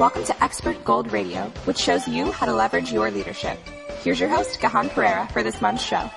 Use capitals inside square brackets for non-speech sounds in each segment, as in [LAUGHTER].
Welcome to Expert Gold Radio, which shows you how to leverage your leadership. Here's your host, Gihan Perera, for this month's show.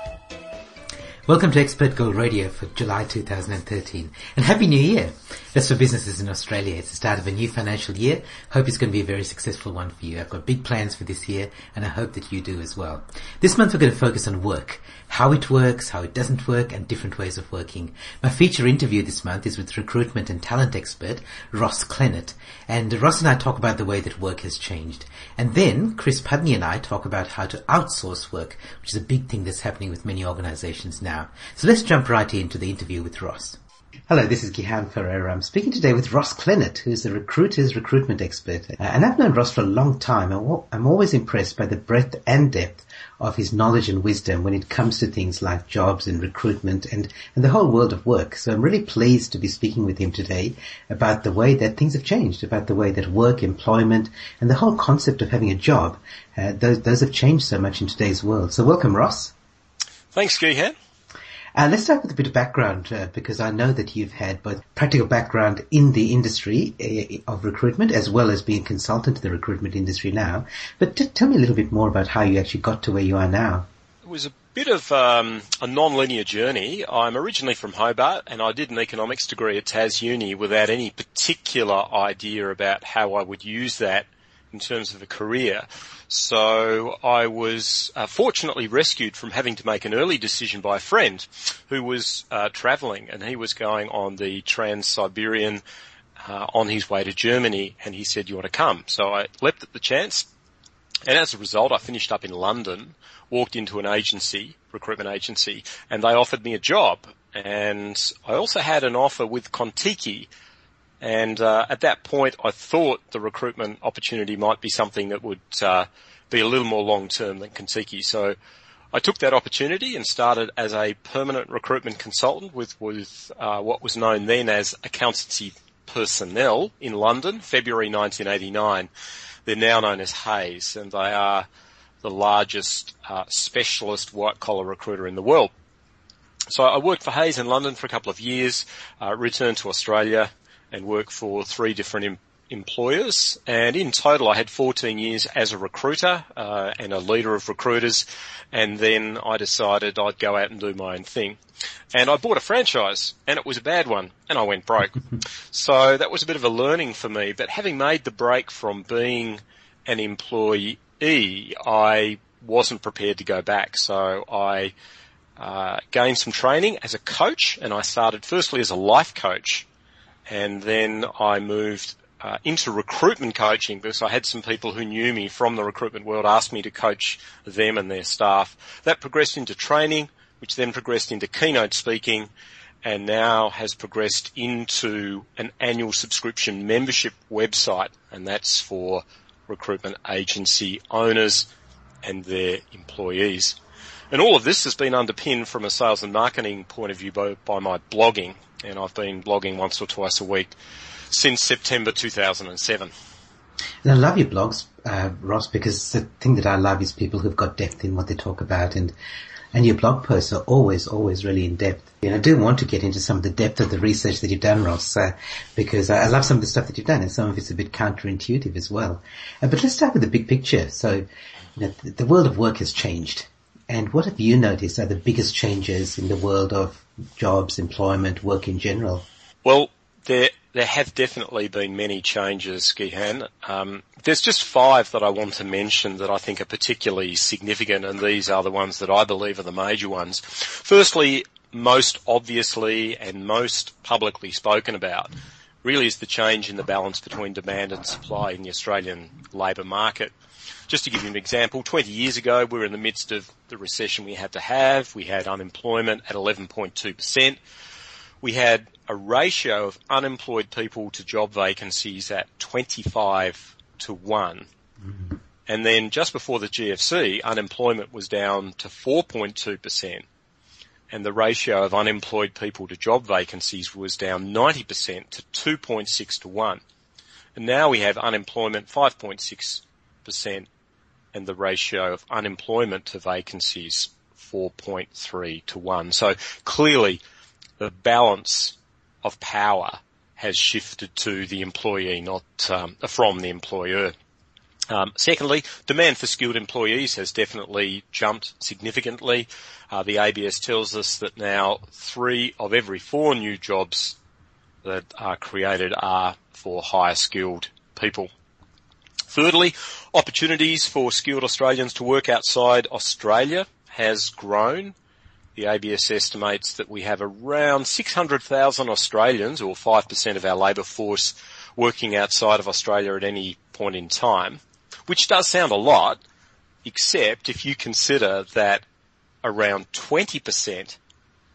Welcome to Expert Gold Radio for July 2013 and Happy New Year! That's for businesses in Australia. It's the start of a new financial year. Hope it's going to be a very successful one for you. I've got big plans for this year and I hope that you do as well. This month we're going to focus on work. How it works, how it doesn't work and different ways of working. My feature interview this month is with recruitment and talent expert Ross Clennett. And Ross and I talk about the way that work has changed. And then Chris Pudney and I talk about how to outsource work, which is a big thing that's happening with many organizations now. So let's jump right into the interview with Ross. Hello, this is Gihan Perera. I'm speaking today with Ross Clennett, who's a recruiter's recruitment expert. Uh, and I've known Ross for a long time. I'm always impressed by the breadth and depth of his knowledge and wisdom when it comes to things like jobs and recruitment and, and the whole world of work. So I'm really pleased to be speaking with him today about the way that things have changed, about the way that work, employment, and the whole concept of having a job, uh, those, those have changed so much in today's world. So welcome, Ross. Thanks, Gihan. Uh, let's start with a bit of background uh, because I know that you've had both practical background in the industry uh, of recruitment as well as being consultant to the recruitment industry now. But t- tell me a little bit more about how you actually got to where you are now. It was a bit of um, a non-linear journey. I'm originally from Hobart and I did an economics degree at Tas Uni without any particular idea about how I would use that in terms of a career. So I was uh, fortunately rescued from having to make an early decision by a friend who was uh, travelling and he was going on the Trans-Siberian uh, on his way to Germany and he said, you want to come? So I leapt at the chance and as a result I finished up in London, walked into an agency, recruitment agency, and they offered me a job. And I also had an offer with Contiki, and uh, at that point, I thought the recruitment opportunity might be something that would uh, be a little more long term than Contiki. So I took that opportunity and started as a permanent recruitment consultant with with uh, what was known then as accountancy personnel in London, February 1989. They're now known as Hays, and they are the largest uh, specialist white collar recruiter in the world. So I worked for Hays in London for a couple of years, uh, returned to Australia, and work for three different em- employers. And in total, I had 14 years as a recruiter uh, and a leader of recruiters. And then I decided I'd go out and do my own thing. And I bought a franchise, and it was a bad one, and I went broke. [LAUGHS] so that was a bit of a learning for me. But having made the break from being an employee, I wasn't prepared to go back. So I uh, gained some training as a coach, and I started firstly as a life coach and then I moved uh, into recruitment coaching because I had some people who knew me from the recruitment world ask me to coach them and their staff. That progressed into training, which then progressed into keynote speaking, and now has progressed into an annual subscription membership website, and that's for recruitment agency owners and their employees. And all of this has been underpinned from a sales and marketing point of view by, by my blogging and I've been blogging once or twice a week since September 2007. And I love your blogs, uh, Ross, because the thing that I love is people who've got depth in what they talk about and and your blog posts are always, always really in depth. And I do want to get into some of the depth of the research that you've done, Ross, uh, because I love some of the stuff that you've done and some of it's a bit counterintuitive as well. Uh, but let's start with the big picture. So, the world of work has changed. And what have you noticed are the biggest changes in the world of jobs, employment, work in general? Well, there there have definitely been many changes, Gihan. Um, there's just five that I want to mention that I think are particularly significant, and these are the ones that I believe are the major ones. Firstly, most obviously and most publicly spoken about really is the change in the balance between demand and supply in the Australian labour market. Just to give you an example, 20 years ago, we were in the midst of the recession we had to have. We had unemployment at 11.2%. We had a ratio of unemployed people to job vacancies at 25 to 1. Mm-hmm. And then just before the GFC, unemployment was down to 4.2% and the ratio of unemployed people to job vacancies was down 90% to 2.6 to 1. And now we have unemployment 5.6% and the ratio of unemployment to vacancies 4.3 to 1. So clearly the balance of power has shifted to the employee, not um, from the employer. Um, secondly, demand for skilled employees has definitely jumped significantly. Uh, the ABS tells us that now three of every four new jobs that are created are for higher skilled people. Thirdly, opportunities for skilled Australians to work outside Australia has grown. The ABS estimates that we have around 600,000 Australians or 5% of our labour force working outside of Australia at any point in time which does sound a lot, except if you consider that around 20%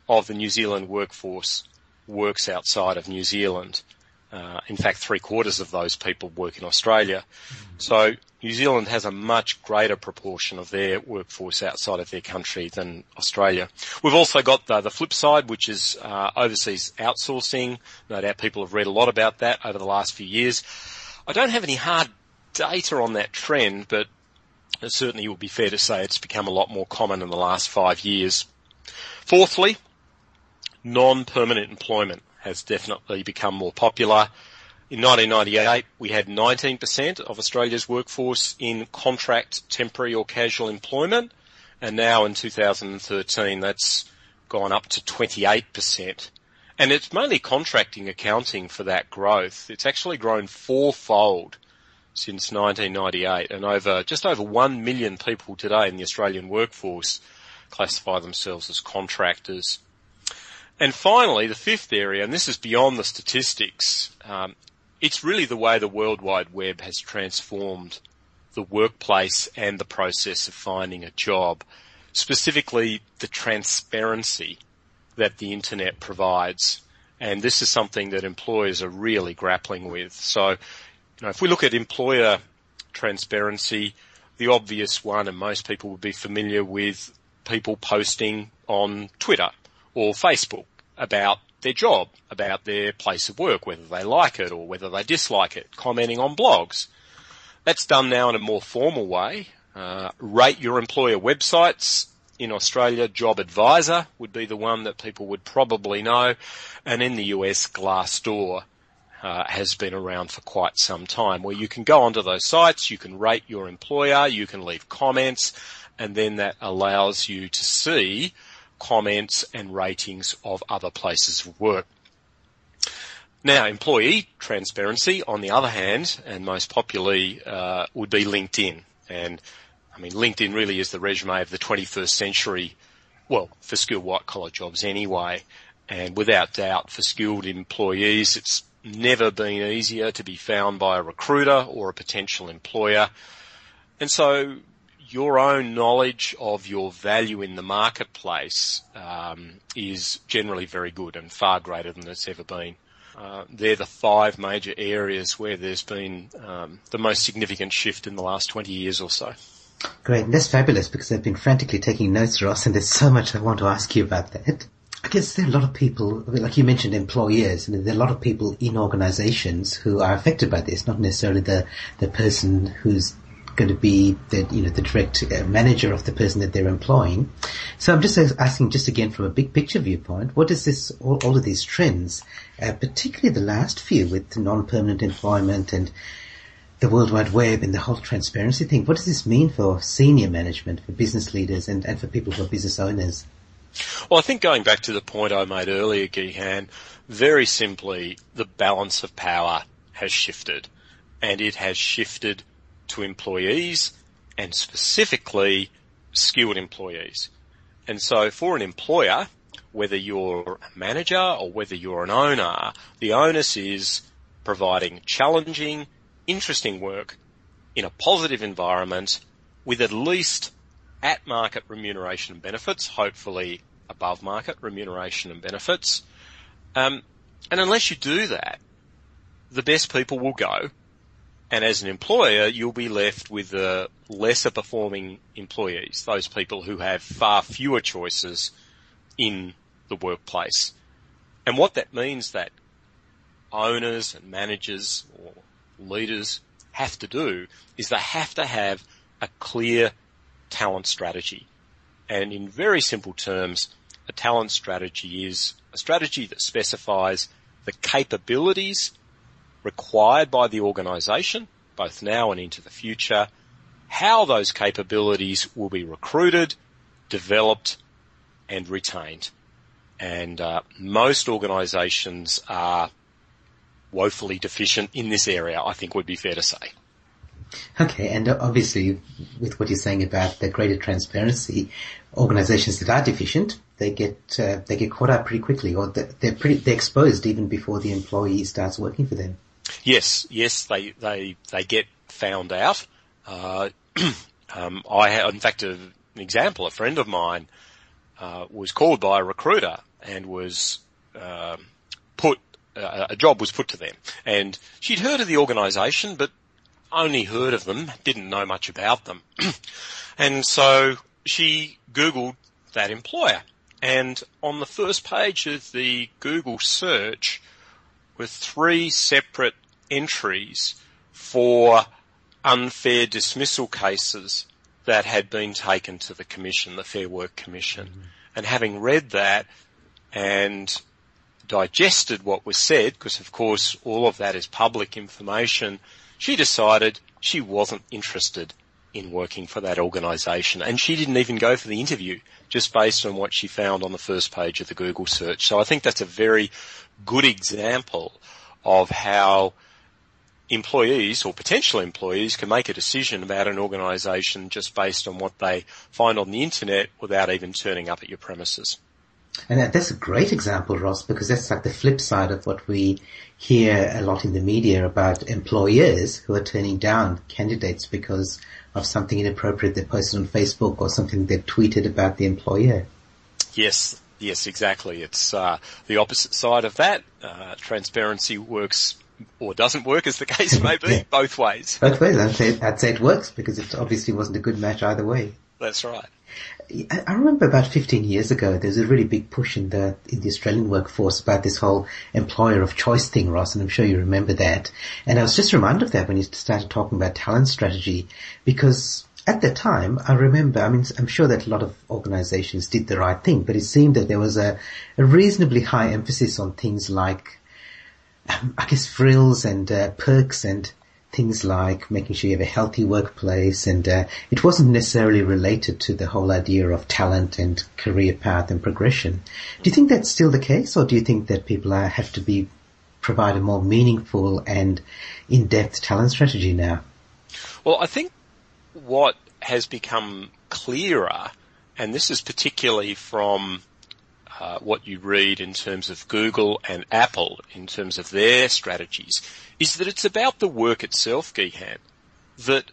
of the New Zealand workforce works outside of New Zealand. Uh, in fact, three quarters of those people work in Australia. So New Zealand has a much greater proportion of their workforce outside of their country than Australia. We've also got the, the flip side, which is uh, overseas outsourcing. No doubt people have read a lot about that over the last few years. I don't have any hard data on that trend, but it certainly would be fair to say it's become a lot more common in the last five years. Fourthly, non-permanent employment has definitely become more popular. In 1998, we had 19% of Australia's workforce in contract, temporary or casual employment, and now in 2013 that's gone up to 28%. And it's mainly contracting accounting for that growth. It's actually grown fourfold since 1998 and over, just over 1 million people today in the Australian workforce classify themselves as contractors. And finally, the fifth area, and this is beyond the statistics, um, it's really the way the World Wide Web has transformed the workplace and the process of finding a job, specifically the transparency that the internet provides. And this is something that employers are really grappling with. So you know, if we look at employer transparency, the obvious one, and most people would be familiar with people posting on Twitter or Facebook about their job, about their place of work, whether they like it or whether they dislike it, commenting on blogs. That's done now in a more formal way. Uh, rate your employer websites. In Australia, Job Advisor would be the one that people would probably know. And in the US, Glassdoor uh, has been around for quite some time where you can go onto those sites, you can rate your employer, you can leave comments, and then that allows you to see comments and ratings of other places of work. Now, employee transparency, on the other hand, and most popularly, uh, would be LinkedIn. And I mean, LinkedIn really is the resume of the 21st century. Well, for skilled white collar jobs anyway. And without doubt, for skilled employees, it's never been easier to be found by a recruiter or a potential employer. And so your own knowledge of your value in the marketplace um, is generally very good and far greater than it's ever been. Uh, they're the five major areas where there's been um, the most significant shift in the last 20 years or so. Great, that's fabulous because I've been frantically taking notes, Ross, and there's so much I want to ask you about that. I guess there are a lot of people, like you mentioned, employers, and there are a lot of people in organizations who are affected by this, not necessarily the, the person who's going to be the, you know, the direct uh, manager of the person that they're employing. So I'm just asking just again from a big picture viewpoint, what does this, all, all of these trends, uh, particularly the last few with non-permanent employment and the World Wide Web and the whole transparency thing, what does this mean for senior management, for business leaders and, and for people who are business owners? Well, I think going back to the point I made earlier, Gihan, very simply, the balance of power has shifted and it has shifted to employees and specifically skilled employees. And so for an employer, whether you're a manager or whether you're an owner, the onus is providing challenging, interesting work in a positive environment with at least at market remuneration and benefits, hopefully above market remuneration and benefits. Um, and unless you do that, the best people will go. And as an employer, you'll be left with the lesser performing employees, those people who have far fewer choices in the workplace. And what that means that owners and managers or leaders have to do is they have to have a clear talent strategy. And in very simple terms, a talent strategy is a strategy that specifies the capabilities required by the organisation, both now and into the future, how those capabilities will be recruited, developed, and retained. And uh, most organisations are woefully deficient in this area, I think would be fair to say. Okay, and obviously, with what you're saying about the greater transparency, organisations that are deficient, they get uh, they get caught up pretty quickly, or they're pretty they're exposed even before the employee starts working for them. Yes, yes, they they they get found out. Uh, [CLEARS THROAT] um, I had, in fact, a, an example. A friend of mine uh, was called by a recruiter and was um, put a job was put to them, and she'd heard of the organisation, but only heard of them, didn't know much about them, [CLEARS THROAT] and so she googled that employer, and on the first page of the Google search were three separate entries for unfair dismissal cases that had been taken to the commission, the Fair Work Commission. Mm-hmm. And having read that and digested what was said, because of course all of that is public information, she decided she wasn't interested in working for that organisation. And she didn't even go for the interview, just based on what she found on the first page of the Google search. So I think that's a very good example of how employees or potential employees can make a decision about an organisation just based on what they find on the internet without even turning up at your premises. And that's a great example, Ross, because that's like the flip side of what we hear a lot in the media about employers who are turning down candidates because of something inappropriate they posted on Facebook or something they've tweeted about the employer. Yes, yes, exactly. It's uh, the opposite side of that. Uh, transparency works or doesn't work, as the case may be, [LAUGHS] both ways. Both ways. I'd say, I'd say it works because it obviously wasn't a good match either way. That's right. I remember about 15 years ago, there was a really big push in the in the Australian workforce about this whole employer of choice thing, Ross, and I'm sure you remember that. And I was just reminded of that when you started talking about talent strategy, because at the time, I remember, I mean, I'm sure that a lot of organizations did the right thing, but it seemed that there was a, a reasonably high emphasis on things like, um, I guess, frills and uh, perks and things like making sure you have a healthy workplace and uh, it wasn't necessarily related to the whole idea of talent and career path and progression. Do you think that's still the case or do you think that people are, have to be provide a more meaningful and in-depth talent strategy now? Well, I think what has become clearer, and this is particularly from uh, what you read in terms of Google and Apple in terms of their strategies is that it's about the work itself, Gihan. That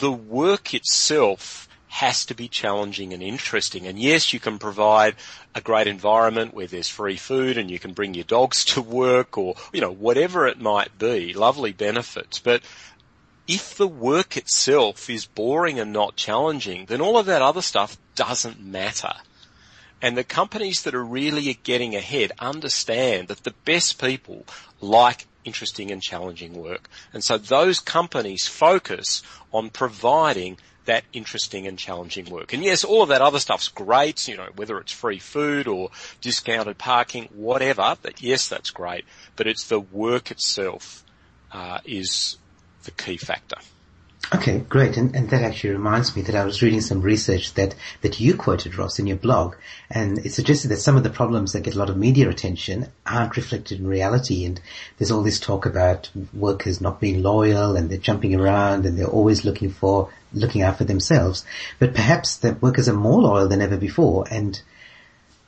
the work itself has to be challenging and interesting. And yes, you can provide a great environment where there's free food and you can bring your dogs to work or, you know, whatever it might be, lovely benefits. But if the work itself is boring and not challenging, then all of that other stuff doesn't matter. And the companies that are really getting ahead understand that the best people like interesting and challenging work. And so those companies focus on providing that interesting and challenging work. And yes, all of that other stuff's great, you know, whether it's free food or discounted parking, whatever, that yes, that's great, but it's the work itself, uh, is the key factor. Okay, great. And, and that actually reminds me that I was reading some research that, that you quoted, Ross, in your blog, and it suggested that some of the problems that get a lot of media attention aren't reflected in reality. And there's all this talk about workers not being loyal and they're jumping around and they're always looking for, looking out for themselves. But perhaps the workers are more loyal than ever before and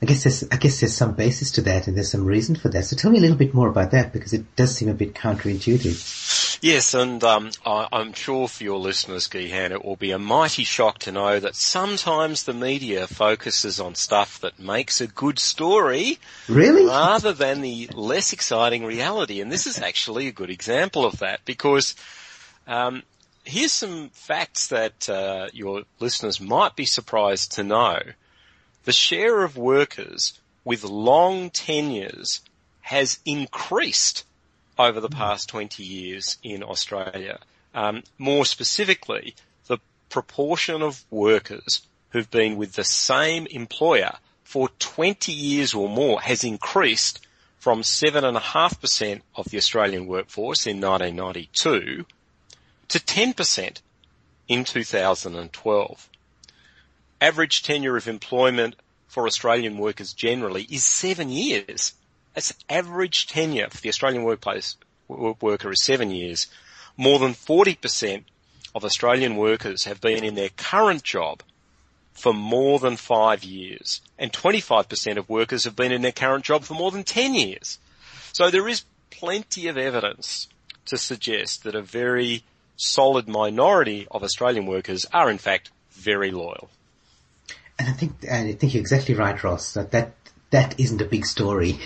I guess there's, I guess there's some basis to that and there's some reason for that. So tell me a little bit more about that because it does seem a bit counterintuitive. Yes, and um, I, am sure for your listeners, Gihan, it will be a mighty shock to know that sometimes the media focuses on stuff that makes a good story, really, rather than the less exciting reality. And this is actually a good example of that because um, here's some facts that uh, your listeners might be surprised to know the share of workers with long tenures has increased over the past 20 years in Australia. Um, more specifically, the proportion of workers who've been with the same employer for 20 years or more has increased from 7.5% of the Australian workforce in 1992 to 10% in 2012. Average tenure of employment for Australian workers generally is seven years. That's average tenure for the Australian workplace worker is seven years. More than 40% of Australian workers have been in their current job for more than five years and 25% of workers have been in their current job for more than 10 years. So there is plenty of evidence to suggest that a very solid minority of Australian workers are in fact very loyal. And I think, I think you're exactly right, Ross, that that, that isn't a big story.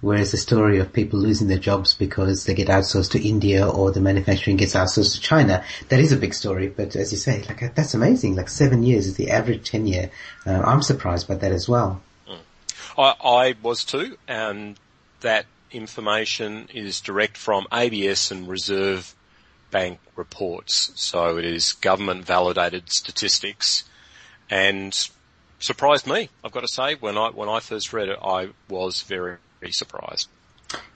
Whereas the story of people losing their jobs because they get outsourced to India or the manufacturing gets outsourced to China, that is a big story. But as you say, like that's amazing. Like seven years is the average tenure. Uh, I'm surprised by that as well. Mm. I, I was too, and that information is direct from ABS and Reserve Bank reports. So it is government validated statistics and surprised me. I've got to say, when I when I first read it, I was very, very surprised.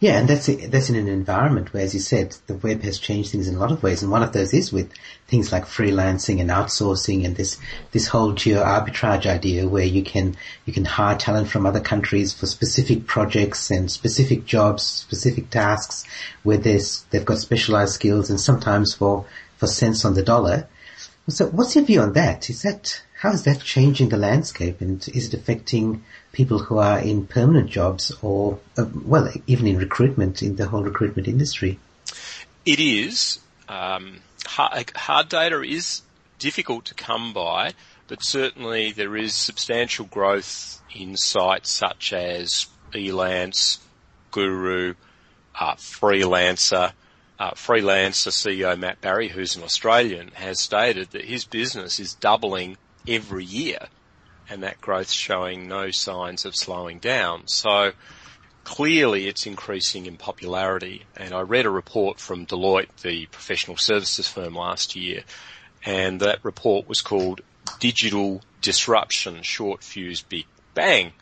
Yeah, and that's that's in an environment where, as you said, the web has changed things in a lot of ways, and one of those is with things like freelancing and outsourcing, and this this whole geo arbitrage idea where you can you can hire talent from other countries for specific projects and specific jobs, specific tasks, where there's they've got specialized skills, and sometimes for for cents on the dollar. So, what's your view on that? Is that how is that changing the landscape, and is it affecting people who are in permanent jobs or, uh, well, even in recruitment, in the whole recruitment industry? It is. Um, hard, hard data is difficult to come by, but certainly there is substantial growth in sites such as Elance, Guru, uh, Freelancer, uh, Freelancer CEO Matt Barrie, who's an Australian, has stated that his business is doubling every year and that growth showing no signs of slowing down. So clearly it's increasing in popularity. And I read a report from Deloitte, the professional services firm last year, and that report was called Digital Disruption, Short Fuse Big Bang.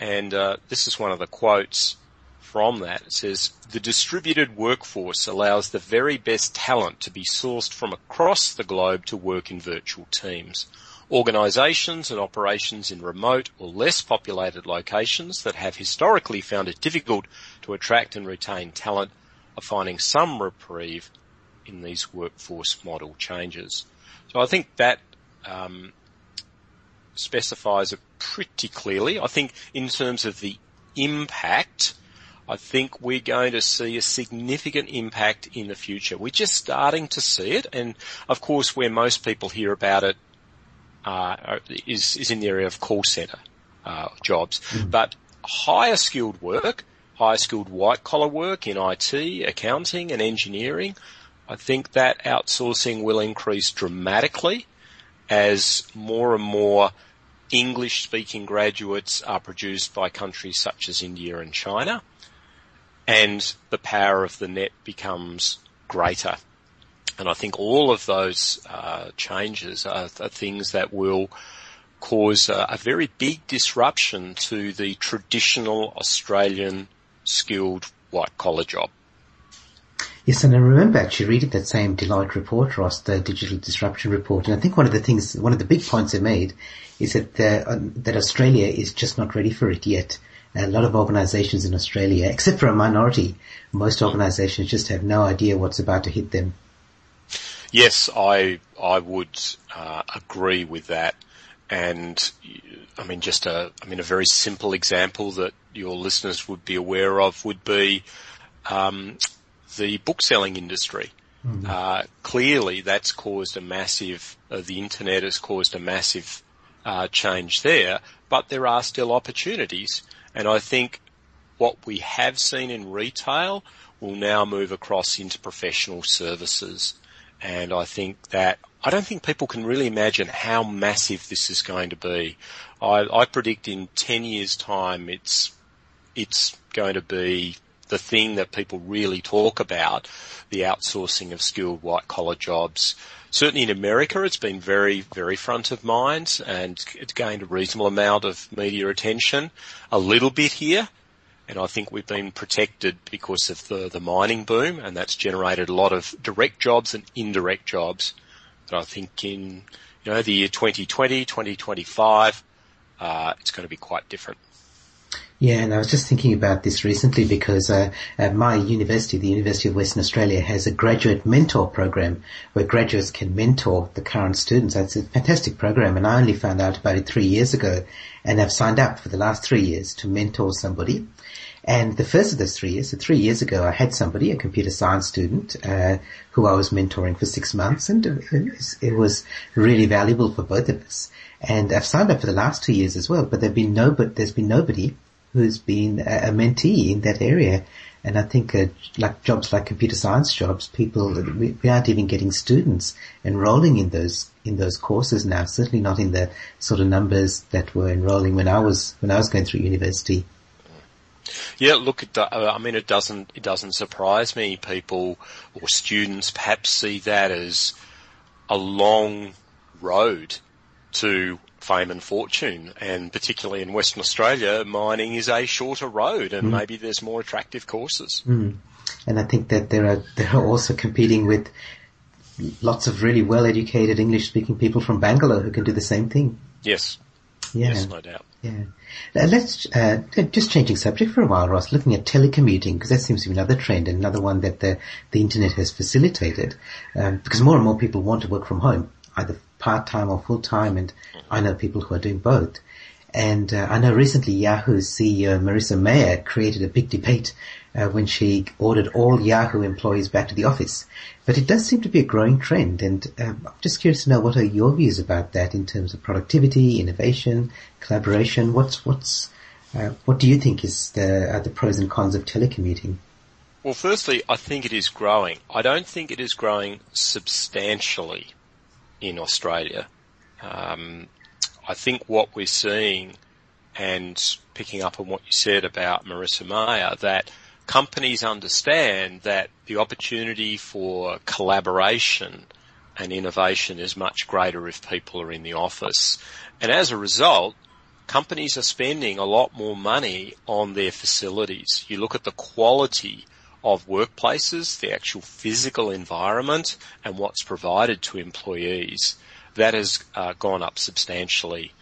And uh, this is one of the quotes from that. It says, the distributed workforce allows the very best talent to be sourced from across the globe to work in virtual teams. Organisations and operations in remote or less populated locations that have historically found it difficult to attract and retain talent are finding some reprieve in these workforce model changes. So I think that um, specifies it pretty clearly. I think in terms of the impact, I think we're going to see a significant impact in the future. We're just starting to see it, and of course, where most people hear about it uh, is is in the area of call center uh, jobs, mm. but higher skilled work, higher skilled white collar work in IT, accounting, and engineering. I think that outsourcing will increase dramatically as more and more English speaking graduates are produced by countries such as India and China and the power of the net becomes greater. And I think all of those uh, changes are, are, things that will cause a, a very big disruption to the traditional Australian skilled white collar job. Yes, and I remember actually reading that same Deloitte report, Ross, the digital disruption report, and I think one of the things, one of the big points they made is that the, uh, that Australia is just not ready for it yet. A lot of organisations in Australia, except for a minority, most organisations just have no idea what's about to hit them. Yes, I I would uh, agree with that. And I mean, just a I mean a very simple example that your listeners would be aware of would be um, the book selling industry. Mm-hmm. Uh, clearly, that's caused a massive. Uh, the internet has caused a massive uh, change there, but there are still opportunities, and I think what we have seen in retail will now move across into professional services. And I think that I don't think people can really imagine how massive this is going to be. I, I predict in 10 years time it's, it's going to be the thing that people really talk about, the outsourcing of skilled white collar jobs. Certainly in America, it's been very, very front of mind and it's gained a reasonable amount of media attention. A little bit here, And I think we've been protected because of the, the mining boom and that's generated a lot of direct jobs and indirect jobs. But I think in, you know, the year 2020, 2025, uh, it's going to be quite different. Yeah, and I was just thinking about this recently because uh, at my university, the University of Western Australia, has a graduate mentor program where graduates can mentor the current students. That's a fantastic program, and I only found out about it three years ago, and I've signed up for the last three years to mentor somebody. And the first of those three years, so three years ago, I had somebody, a computer science student, uh, who I was mentoring for six months, and it was, really valuable for both of us. And I've signed up for the last two years as well, but there've been no, but there's been nobody who's been a, a mentee in that area. And I think uh, like jobs like computer science jobs, people we, we, aren't even getting students enrolling in those in those courses now. Certainly not in the sort of numbers that were enrolling when I was when I was going through university. Yeah, look, it, I mean, it doesn't it doesn't surprise me. People or students perhaps see that as a long road to fame and fortune. And particularly in Western Australia, mining is a shorter road and mm. maybe there's more attractive courses. Mm. And I think that there are, they are also competing with lots of really well educated English speaking people from Bangalore who can do the same thing. Yes. Yeah. Yes, no doubt. Yeah. Now let's, uh, just changing subject for a while, Ross, looking at telecommuting, because that seems to be another trend and another one that the, the internet has facilitated, um, because more and more people want to work from home, either part-time or full-time, and I know people who are doing both. And uh, I know recently Yahoo's CEO Marissa Mayer created a big debate uh, when she ordered all Yahoo employees back to the office. But it does seem to be a growing trend, and um, I'm just curious to know what are your views about that in terms of productivity, innovation, collaboration. What's what's uh, what do you think is the the pros and cons of telecommuting? Well, firstly, I think it is growing. I don't think it is growing substantially in Australia. Um, I think what we're seeing, and picking up on what you said about Marissa Mayer, that companies understand that the opportunity for collaboration and innovation is much greater if people are in the office. And as a result, companies are spending a lot more money on their facilities. You look at the quality of workplaces, the actual physical environment and what's provided to employees, that has uh, gone up substantially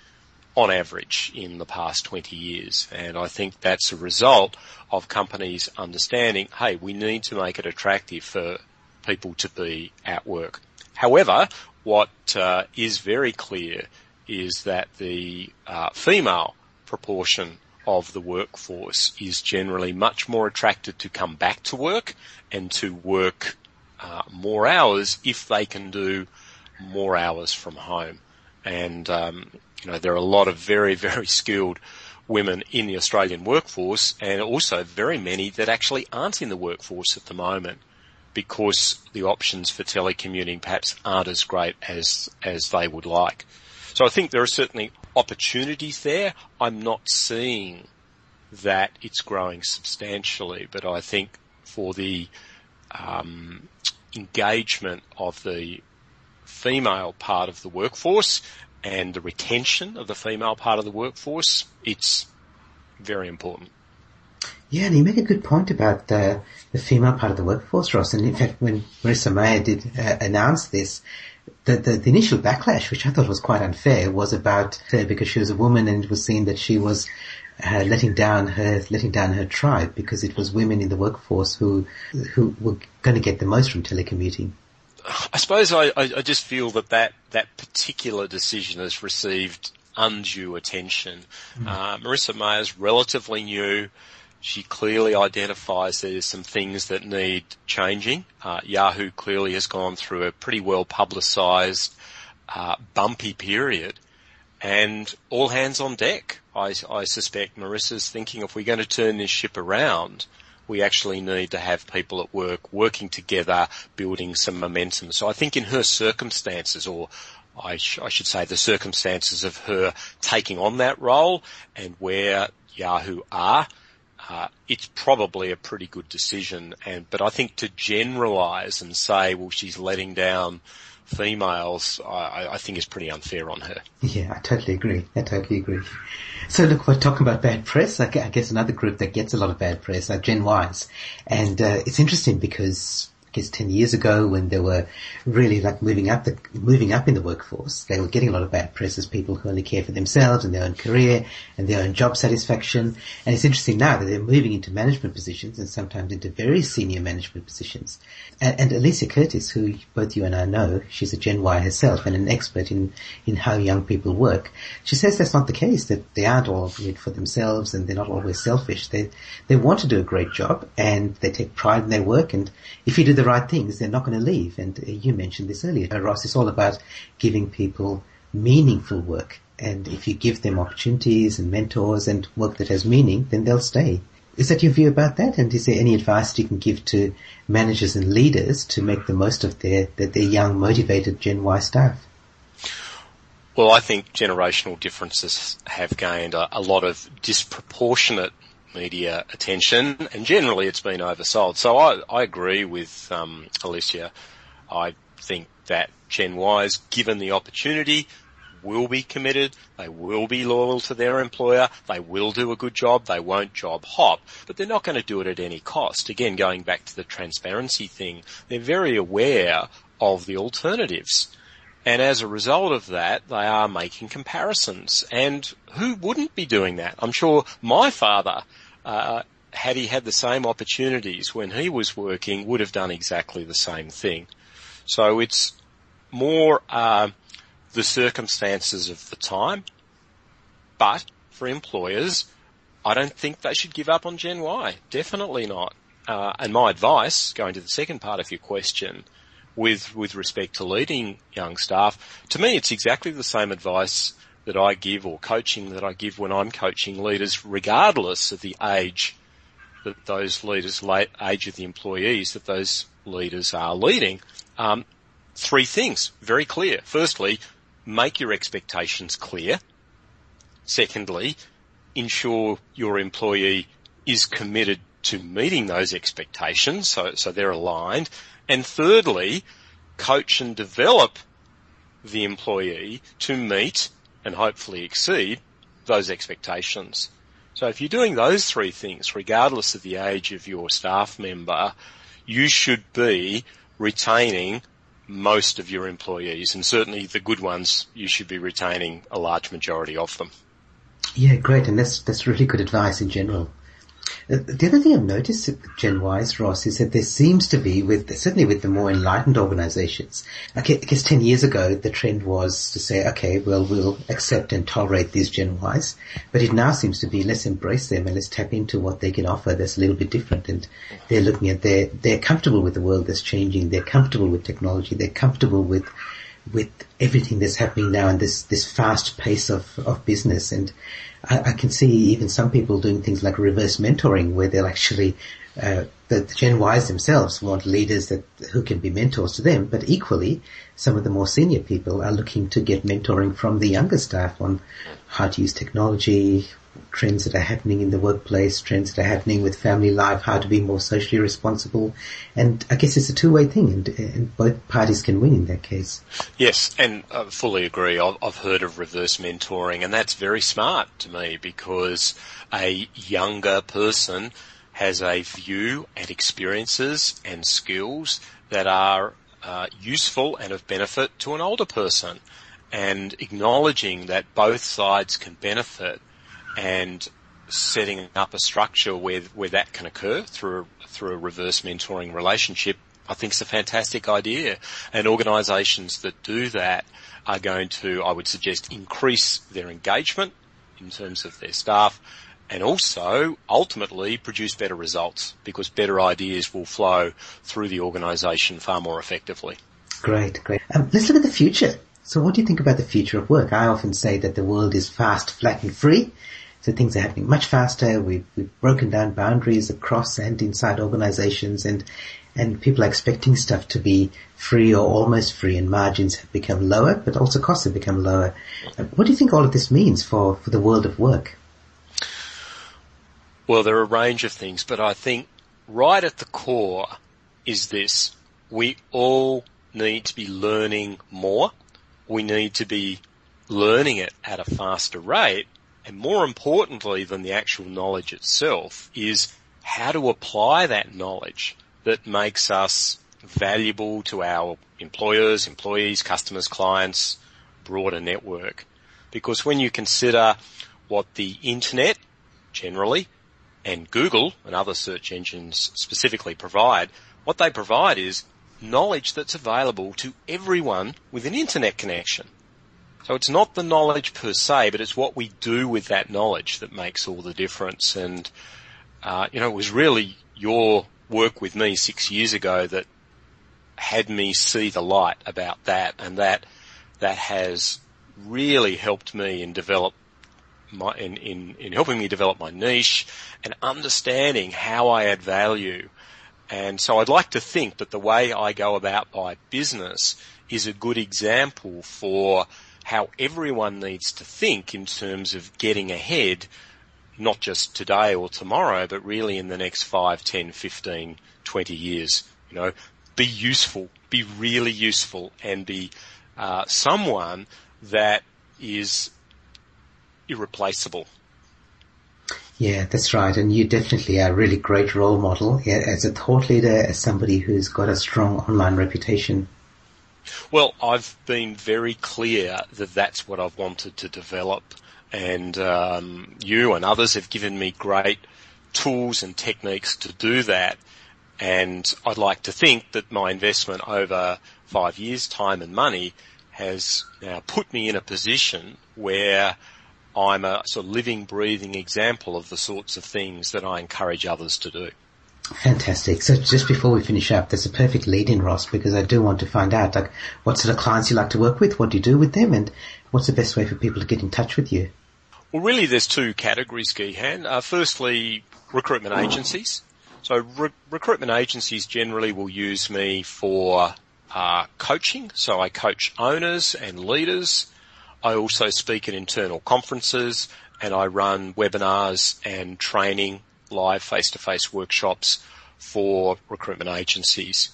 on average in the past 20 years. And I think that's a result of companies understanding, hey, we need to make it attractive for people to be at work. However, what uh, is very clear is that the uh, female proportion of the workforce is generally much more attracted to come back to work and to work uh, more hours if they can do more hours from home. And um, you know there are a lot of very [LAUGHS] very skilled women in the Australian workforce, and also very many that actually aren't in the workforce at the moment because the options for telecommuting perhaps aren't as great as as they would like. So I think there are certainly opportunities there. I'm not seeing that it's growing substantially, but I think for the um, engagement of the female part of the workforce and the retention of the female part of the workforce, it's very important. Yeah, and you make a good point about the, the female part of the workforce, Ross. And in fact, when Marissa Mayer did uh, announce this, the, the, the, initial backlash, which I thought was quite unfair, was about her because she was a woman and it was seen that she was uh, letting down her letting down her tribe because it was women in the workforce who who were going to get the most from telecommuting. I suppose I, I just feel that, that that particular decision has received undue attention. Mm. Uh, Marissa Mayer's relatively new. She clearly identifies there's some things that need changing. Uh, Yahoo clearly has gone through a pretty well publicised uh, bumpy period, and all hands on deck. I, I suspect Marissa's thinking if we're going to turn this ship around, we actually need to have people at work working together, building some momentum. So I think in her circumstances, or I, sh- I, should say the circumstances of her taking on that role and where Yahoo are, uh, it's probably a pretty good decision. And but I think to generalise and say, well, she's letting down females, I, I, think is pretty unfair on her. Yeah, I totally agree. I totally agree. So look, we're talking about bad press. I guess another group that gets a lot of bad press are Gen Ys, and uh, it's interesting because guess 10 years ago when they were really like moving up the, moving up in the workforce, they were getting a lot of bad press as people who only care for themselves and their own career and their own job satisfaction. And it's interesting now that they're moving into management positions and sometimes into very senior management positions. And, and Alicia Curtis, who both you and I know, she's a Gen Y herself and an expert in, in how young people work. She says that's not the case, that they aren't all in it for themselves and they're not always selfish. They, they want to do a great job and they take pride in their work and if you do the right things, they're not going to leave. And uh, you mentioned this earlier, Ross. It's all about giving people meaningful work. And if you give them opportunities and mentors and work that has meaning, then they'll stay. Is that your view about that? And is there any advice you can give to managers and leaders to make the most of their, their, their young, motivated Gen Y staff? Well, I think generational differences have gained a, a lot of disproportionate media attention, and generally it's been oversold. So I, I agree with um, Alicia. I think that Gen Ys, given the opportunity, will be committed, they will be loyal to their employer, they will do a good job, they won't job hop, but they're not going to do it at any cost. Again, going back to the transparency thing, they're very aware of the alternatives. And as a result of that, they are making comparisons. And who wouldn't be doing that? I'm sure my father uh, had he had the same opportunities when he was working, would have done exactly the same thing. So it's more uh, the circumstances of the time, but for employers, I don't think they should give up on Gen Y. Definitely not. Uh, and my advice, going to the second part of your question, with with respect to leading young staff, to me it's exactly the same advice that I give or coaching that I give when I'm coaching leaders, regardless of the age that those leaders, age of the employees that those leaders are leading. Um, three things, very clear. Firstly, make your expectations clear. Secondly, ensure your employee is committed to meeting those expectations, so, so they're aligned. And thirdly, coach and develop the employee to meet and hopefully exceed those expectations. So if you're doing those three things, regardless of the age of your staff member, you should be retaining most of your employees and certainly the good ones, you should be retaining a large majority of them. Yeah, great. And that's, that's really good advice in general. The other thing I've noticed with Gen Ys, Ross, is that there seems to be, with certainly with the more enlightened organizations, I guess 10 years ago the trend was to say, okay, well, we'll accept and tolerate these Gen Ys, but it now seems to be let's embrace them and let's tap into what they can offer that's a little bit different. And they're looking at, they're, they're comfortable with the world that's changing, they're comfortable with technology, they're comfortable with with everything that's happening now and this, this fast pace of, of business. And I, I, can see even some people doing things like reverse mentoring where they'll actually, uh, the, the Gen Ys themselves want leaders that, who can be mentors to them, but equally some of the more senior people are looking to get mentoring from the younger staff on how to use technology, trends that are happening in the workplace, trends that are happening with family life, how to be more socially responsible. And I guess it's a two-way thing and, and both parties can win in that case. Yes, and I fully agree. I've, heard of reverse mentoring and that's very smart to me because a younger person has a view and experiences and skills that are uh, useful and of benefit to an older person and acknowledging that both sides can benefit and setting up a structure where where that can occur through through a reverse mentoring relationship, I think is a fantastic idea. And organisations that do that are going to, I would suggest, increase their engagement in terms of their staff and also ultimately produce better results because better ideas will flow through the organisation far more effectively. Great, great. Um, let's look at the future. So what do you think about the future of work? I often say that the world is fast, flat and free. So things are happening much faster. We've, we've broken down boundaries across and inside organizations and, and people are expecting stuff to be free or almost free and margins have become lower, but also costs have become lower. What do you think all of this means for, for the world of work? Well, there are a range of things, but I think right at the core is this. We all need to be learning more. We need to be learning it at a faster rate. And more importantly than the actual knowledge itself is how to apply that knowledge that makes us valuable to our employers, employees, customers, clients, broader network. Because when you consider what the internet generally and Google and other search engines specifically provide, what they provide is knowledge that's available to everyone with an internet connection. So it's not the knowledge per se, but it's what we do with that knowledge that makes all the difference. And, uh, you know, it was really your work with me six years ago that had me see the light about that and that, that has really helped me in develop my, in, in, in helping me develop my niche and understanding how I add value. And so I'd like to think that the way I go about my business is a good example for how everyone needs to think in terms of getting ahead, not just today or tomorrow, but really in the next 5, 10, 15, 20 years. You know, be useful, be really useful and be uh, someone that is irreplaceable. Yeah, that's right. And you definitely are a really great role model yeah, as a thought leader, as somebody who's got a strong online reputation. Well, I've been very clear that that's what I've wanted to develop. And um, you and others have given me great tools and techniques to do that. And I'd like to think that my investment over five years, time and money, has now put me in a position where I'm a sort of living, breathing example of the sorts of things that I encourage others to do. Fantastic. So just before we finish up, there's a perfect lead in, Ross, because I do want to find out like what sort of clients you like to work with, what do you do with them, and what's the best way for people to get in touch with you? Well, really, there's two categories, Gihan. Uh, firstly, recruitment agencies. So re- recruitment agencies generally will use me for uh, coaching. So I coach owners and leaders I also speak at internal conferences and I run webinars and training live face-to-face workshops for recruitment agencies.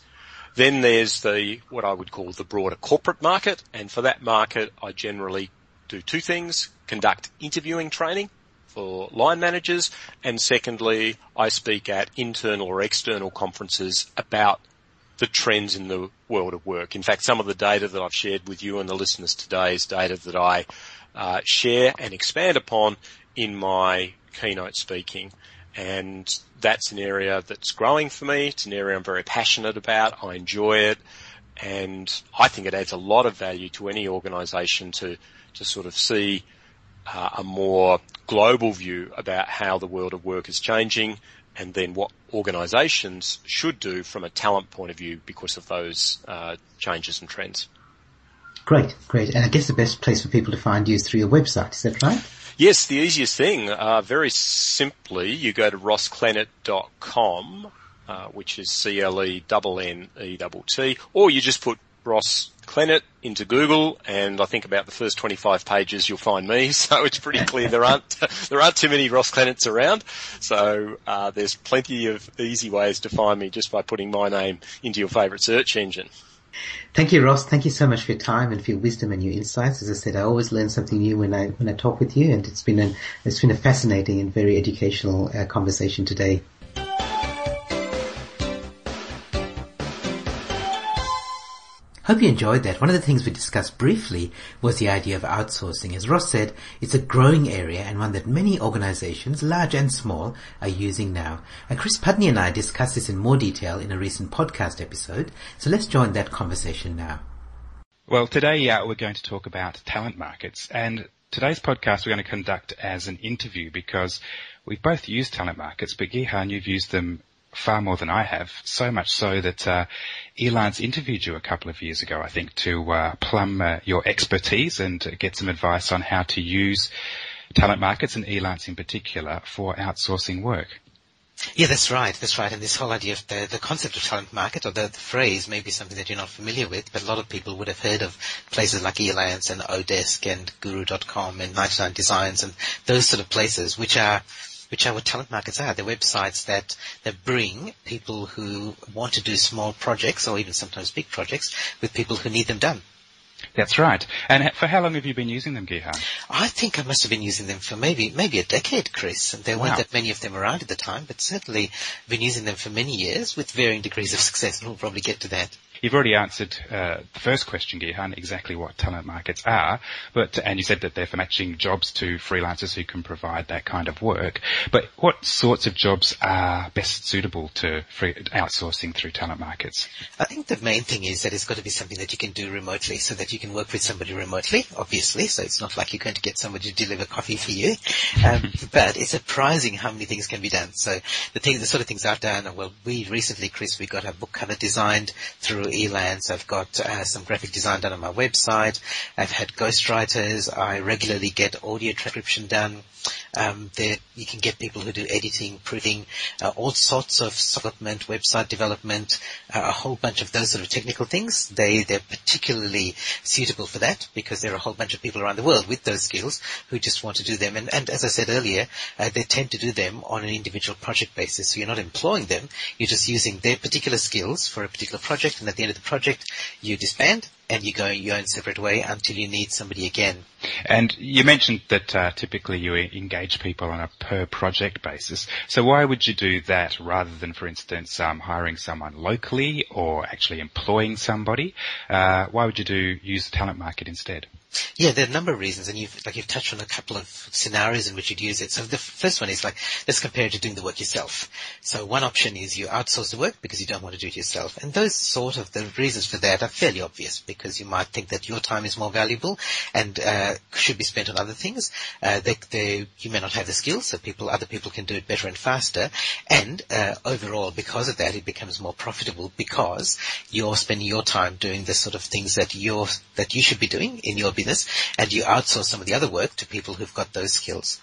Then there's the, what I would call the broader corporate market. And for that market, I generally do two things, conduct interviewing training for line managers. And secondly, I speak at internal or external conferences about the trends in the world of work. In fact, some of the data that I've shared with you and the listeners today is data that I uh, share and expand upon in my keynote speaking. And that's an area that's growing for me. It's an area I'm very passionate about. I enjoy it. And I think it adds a lot of value to any organization to, to sort of see uh, a more global view about how the world of work is changing and then what organisations should do from a talent point of view because of those uh, changes and trends. Great, great. And I guess the best place for people to find you is through your website, is that right? Yes, the easiest thing, uh, very simply, you go to rossclennett.com, uh, which is C-L-E-N-N-E-T-T, or you just put Ross Clennett into Google, and I think about the first 25 pages you'll find me. [LAUGHS] So it's pretty clear there aren't [LAUGHS] there aren't too many Ross Clennetts around. So uh, there's plenty of easy ways to find me just by putting my name into your favourite search engine. Thank you, Ross. Thank you so much for your time and for your wisdom and your insights. As I said, I always learn something new when I when I talk with you, and it's been an it's been a fascinating and very educational uh, conversation today. Hope you enjoyed that. One of the things we discussed briefly was the idea of outsourcing. As Ross said, it's a growing area and one that many organizations, large and small, are using now. And Chris Pudney and I discussed this in more detail in a recent podcast episode, so let's join that conversation now. Well, today uh, we're going to talk about talent markets and today's podcast we're going to conduct as an interview because we've both used talent markets, but Gihan, you've used them far more than I have, so much so that uh, Elance interviewed you a couple of years ago, I think, to uh, plumb uh, your expertise and get some advice on how to use talent markets and Elance in particular for outsourcing work. Yeah, that's right. That's right. And this whole idea of the, the concept of talent market or the, the, phrase may be something that you're not familiar with, but a lot of people would have heard of places like Elance and Odesk and Guru.com and 99 Designs and those sort of places, which are which are what talent markets are. Ah, They're websites that, that bring people who want to do small projects or even sometimes big projects with people who need them done. That's right. And for how long have you been using them, Gihan? I think I must have been using them for maybe maybe a decade, Chris. And There weren't that many of them around at the time, but certainly been using them for many years with varying degrees of success, and we'll probably get to that. You've already answered uh, the first question, Gihan, exactly what talent markets are, but and you said that they're for matching jobs to freelancers who can provide that kind of work. But what sorts of jobs are best suitable to free, outsourcing through talent markets? I think the main thing is that it's got to be something that you can do remotely, so that you can work with somebody remotely, obviously. So it's not like you're going to get somebody to deliver coffee for you, um, [LAUGHS] but it's surprising how many things can be done. So the thing, the sort of things I've done. Well, we recently, Chris, we got a book cover designed through Elance. I've got uh, some graphic design done on my website. I've had ghostwriters. I regularly get audio transcription done. Um, there, you can get people who do editing, printing, uh, all sorts of supplement, website development, uh, a whole bunch of those sort of technical things. They, they're particularly suitable for that because there are a whole bunch of people around the world with those skills who just want to do them. And, and as I said earlier, uh, they tend to do them on an individual project basis. So you're not employing them. You're just using their particular skills for a particular project. And at the end of the project, you disband and you go your own separate way until you need somebody again. And you mentioned that uh, typically you engage people on a per project basis. So why would you do that rather than, for instance, um, hiring someone locally or actually employing somebody? Uh, why would you do use the talent market instead? Yeah, there are a number of reasons, and you've like you've touched on a couple of scenarios in which you'd use it. So the first one is like let's compare it to doing the work yourself. So one option is you outsource the work because you don't want to do it yourself, and those sort of the reasons for that are fairly obvious because you might think that your time is more valuable and uh, should be spent on other things. Uh, they, they, you may not have the skills, so people other people can do it better and faster, and uh, overall because of that it becomes more profitable because you're spending your time doing the sort of things that you're that you should be doing in your business, and you outsource some of the other work to people who've got those skills.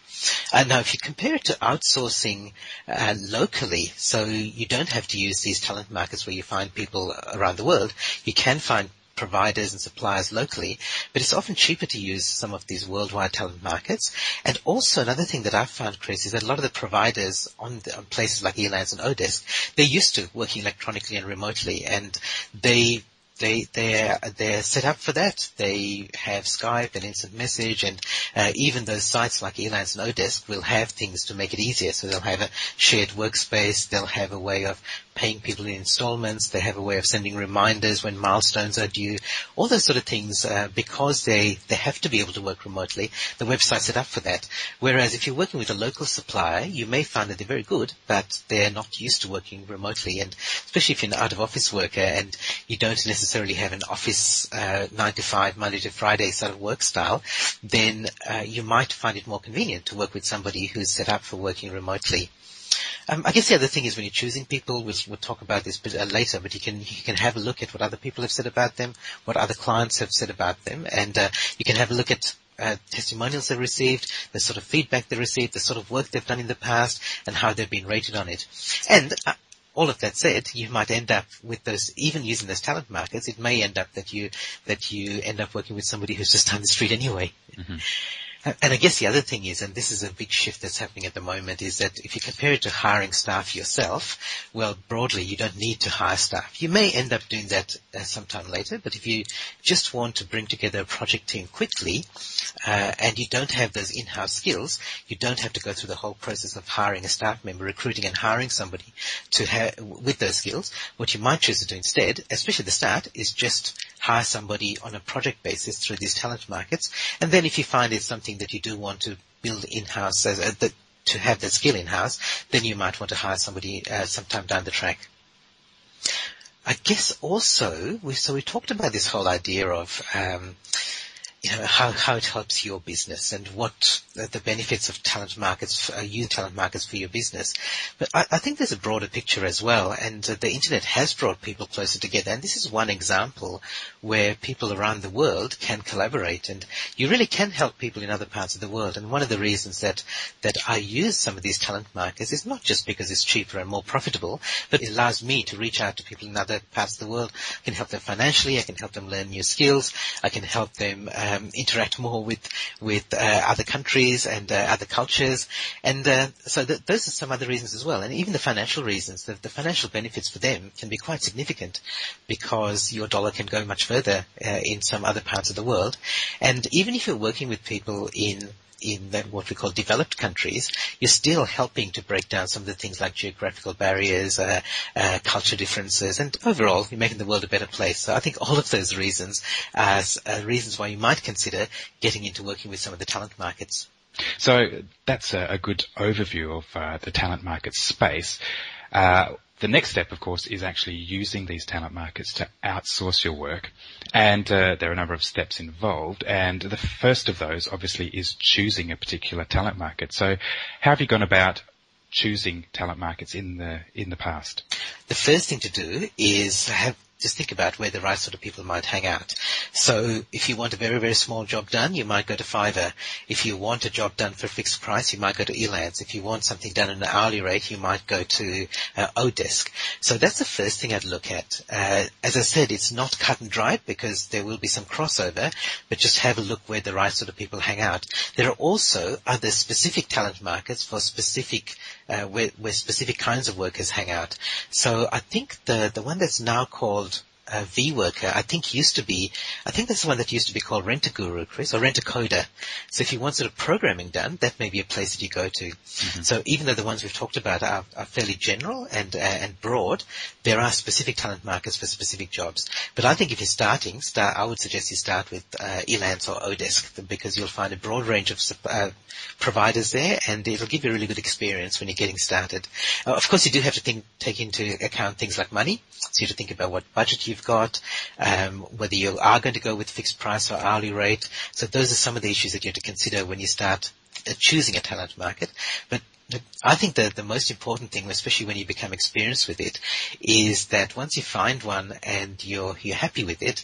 Uh, now, if you compare it to outsourcing uh, locally, so you don't have to use these talent markets where you find people around the world, you can find providers and suppliers locally, but it's often cheaper to use some of these worldwide talent markets. And also another thing that I've found, Chris, is that a lot of the providers on, the, on places like Elance and Odesk, they're used to working electronically and remotely, and they they they're they're set up for that. They have Skype and instant message, and uh, even those sites like Elance and Odesk will have things to make it easier. So they'll have a shared workspace. They'll have a way of paying people in installments. They have a way of sending reminders when milestones are due. All those sort of things, uh, because they, they have to be able to work remotely, the website's set up for that. Whereas if you're working with a local supplier, you may find that they're very good, but they're not used to working remotely. And especially if you're an out of office worker and you don't necessarily have an office, uh, nine to five, Monday to Friday sort of work style, then, uh, you might find it more convenient to work with somebody who's set up for working remotely. Um, I guess the other thing is when you're choosing people, we'll, talk about this uh, later, but you can you can have a look at what other people have said about them, what other clients have said about them, and uh, you can have a look at uh, testimonials they've received, the sort of feedback they received, the sort of work they've done in the past, and how they've been rated on it. And uh, all of that said, you might end up with those, even using those talent markets, it may end up that you that you end up working with somebody who's just down the street anyway. Mm-hmm. And I guess the other thing is, and this is a big shift that's happening at the moment, is that if you compare it to hiring staff yourself, well, broadly, you don't need to hire staff. You may end up doing that uh, sometime later, but if you just want to bring together a project team quickly, uh, and you don't have those in-house skills, you don't have to go through the whole process of hiring a staff member, recruiting and hiring somebody to have, with those skills. What you might choose to do instead, especially at the start, is just hire somebody on a project basis through these talent markets. And then if you find it's something that you do want to build in-house, uh, to have that skill in-house, then you might want to hire somebody uh, sometime down the track. I guess also, we, so we talked about this whole idea of um, you know, how, how it helps your business and what the benefits of talent markets, uh, talent markets for your business. But I, I, think there's a broader picture as well, and uh, the internet has brought people closer together. And this is one example where people around the world can collaborate, and you really can help people in other parts of the world. And one of the reasons that that I use some of these talent markets is not just because it's cheaper and more profitable, but it allows me to reach out to people in other parts of the world. I can help them financially. I can help them learn new skills. I can help them. Uh, um, interact more with with uh, other countries and uh, other cultures, and uh, so th- those are some other reasons as well. And even the financial reasons, the, the, financial benefits for them can be quite significant because your dollar can go much further in some other parts of the world. And even if you're working with people in in the, what we call developed countries, you're still helping to break down some of the things like geographical barriers, uh, uh, culture differences, and overall, you're making the world a better place. So I think all of those reasons as uh, reasons why you might consider getting into working with some of the talent markets. So that's a, a good overview of uh, the talent market space. Uh, the next step, of course, is actually using these talent markets to outsource your work. And uh, there are a number of steps involved. And the first of those, obviously, is choosing a particular talent market. So how have you gone about choosing talent markets in the in the past? The first thing to do is have just think about where the right sort of people might hang out. So if you want a very, very small job done, you might go to Fiverr. If you want a job done for a fixed price, you might go to Elance. If you want something done at an hourly rate, you might go to uh, Odesk. So that's the first thing I'd look at. Uh, as I said, it's not cut and dried because there will be some crossover, but just have a look where the right sort of people hang out. There are also other specific talent markets for specific uh, where, where specific kinds of workers hang out. So I think the the one that's now called uh, vWorker, I think used to be, I think that's the one that used to be called Rent a Guru, Chris, or Rent a Coder. So if you want sort of programming done, that may be a place that you go to. Mm-hmm. So even though the ones we've talked about are, are fairly general and uh, and broad, there are specific talent markets for specific jobs. But I think if you're starting, start, I would suggest you start with uh, Elance or Odesk because you'll find a broad range of uh, providers there, and it'll give you a really good experience when you're getting started. Uh, of course, you do have to think, take into account things like money. So you have to think about what budget you've got, um, whether you are going to go with fixed price or hourly rate. So those are some of the issues that you have to consider when you start uh, choosing a talent market. But I think that the most important thing, especially when you become experienced with it, is that once you find one and you're you're happy with it,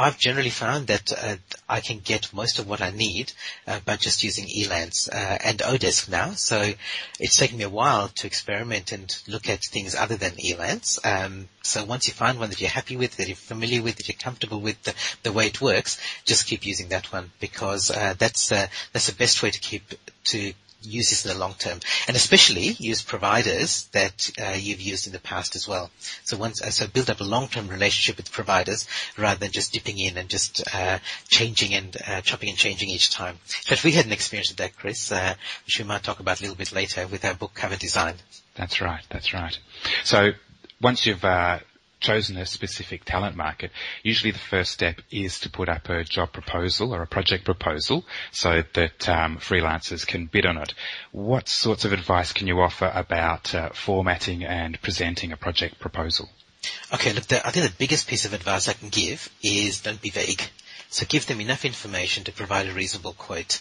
I've generally found that uh, I can get most of what I need uh, by just using Elance uh, and Odesk now. So it's taken me a while to experiment and look at things other than Elance. Um, so once you find one that you're happy with, that you're familiar with, that you're comfortable with the, the way it works, just keep using that one because uh, that's uh, that's the best way to keep to use this in the long term, and especially use providers that uh, you've used in the past as well. So once, uh, so build up a long-term relationship with providers rather than just dipping in and just uh, changing and uh, chopping and changing each time. But we had an experience with that, Chris, uh, which we might talk about a little bit later with our book cover design. That's right. That's right. So once you've uh, chosen a specific talent market, usually the first step is to put up a job proposal or a project proposal so that um, freelancers can bid on it. What sorts of advice can you offer about uh, formatting and presenting a project proposal? Okay, look, the, I think the biggest piece of advice I can give is don't be vague. So give them enough information to provide a reasonable quote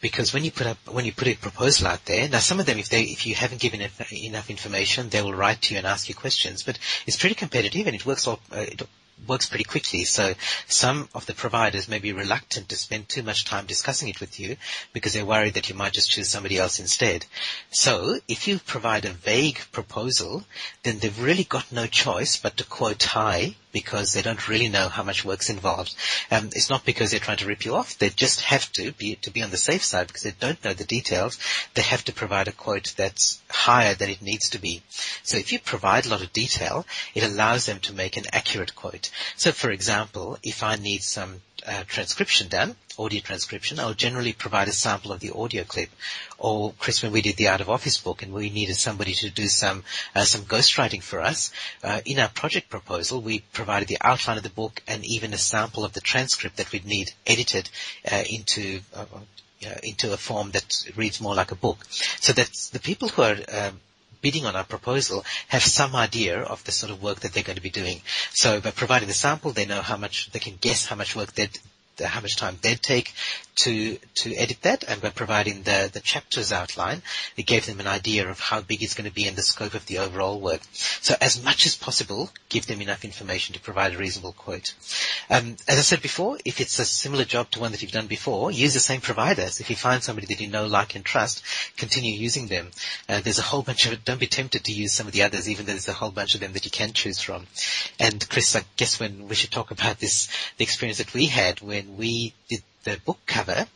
because when you put up when you put a proposal out there, now some of them, if they if you haven't given enough information, they will write to you and ask you questions. But it's pretty competitive, and it works all, uh, it works pretty quickly. So some of the providers may be reluctant to spend too much time discussing it with you because they're worried that you might just choose somebody else instead. So if you provide a vague proposal, then they've really got no choice but to quote high because they don't really know how much work's involved. Um, it's not because they're trying to rip you off. They just have to be to be on the safe side because they don't know the details. They have to provide a quote that's higher than it needs to be. So if you provide a lot of detail, it allows them to make an accurate quote. So for example, if I need some uh, transcription done, audio transcription, I'll generally provide a sample of the audio clip. Or Chris, when we did the Out of Office book and we needed somebody to do some uh, some ghostwriting for us, uh, in our project proposal we provided the outline of the book and even a sample of the transcript that we'd need edited uh, into uh, uh, into a form that reads more like a book. So that the people who are um, bidding on our proposal have some idea of the sort of work that they're going to be doing. So by providing the sample, they know how much, they can guess how much work they'd, how much time they'd take to to edit that, and by providing the the chapters outline, it gave them an idea of how big it's going to be and the scope of the overall work. So as much as possible, give them enough information to provide a reasonable quote. Um, as I said before, if it's a similar job to one that you've done before, use the same providers. If you find somebody that you know, like, and trust, continue using them. Uh, there's a whole bunch of. Don't be tempted to use some of the others, even though there's a whole bunch of them that you can choose from. And Chris, I guess when we should talk about this, the experience that we had when we did the book cover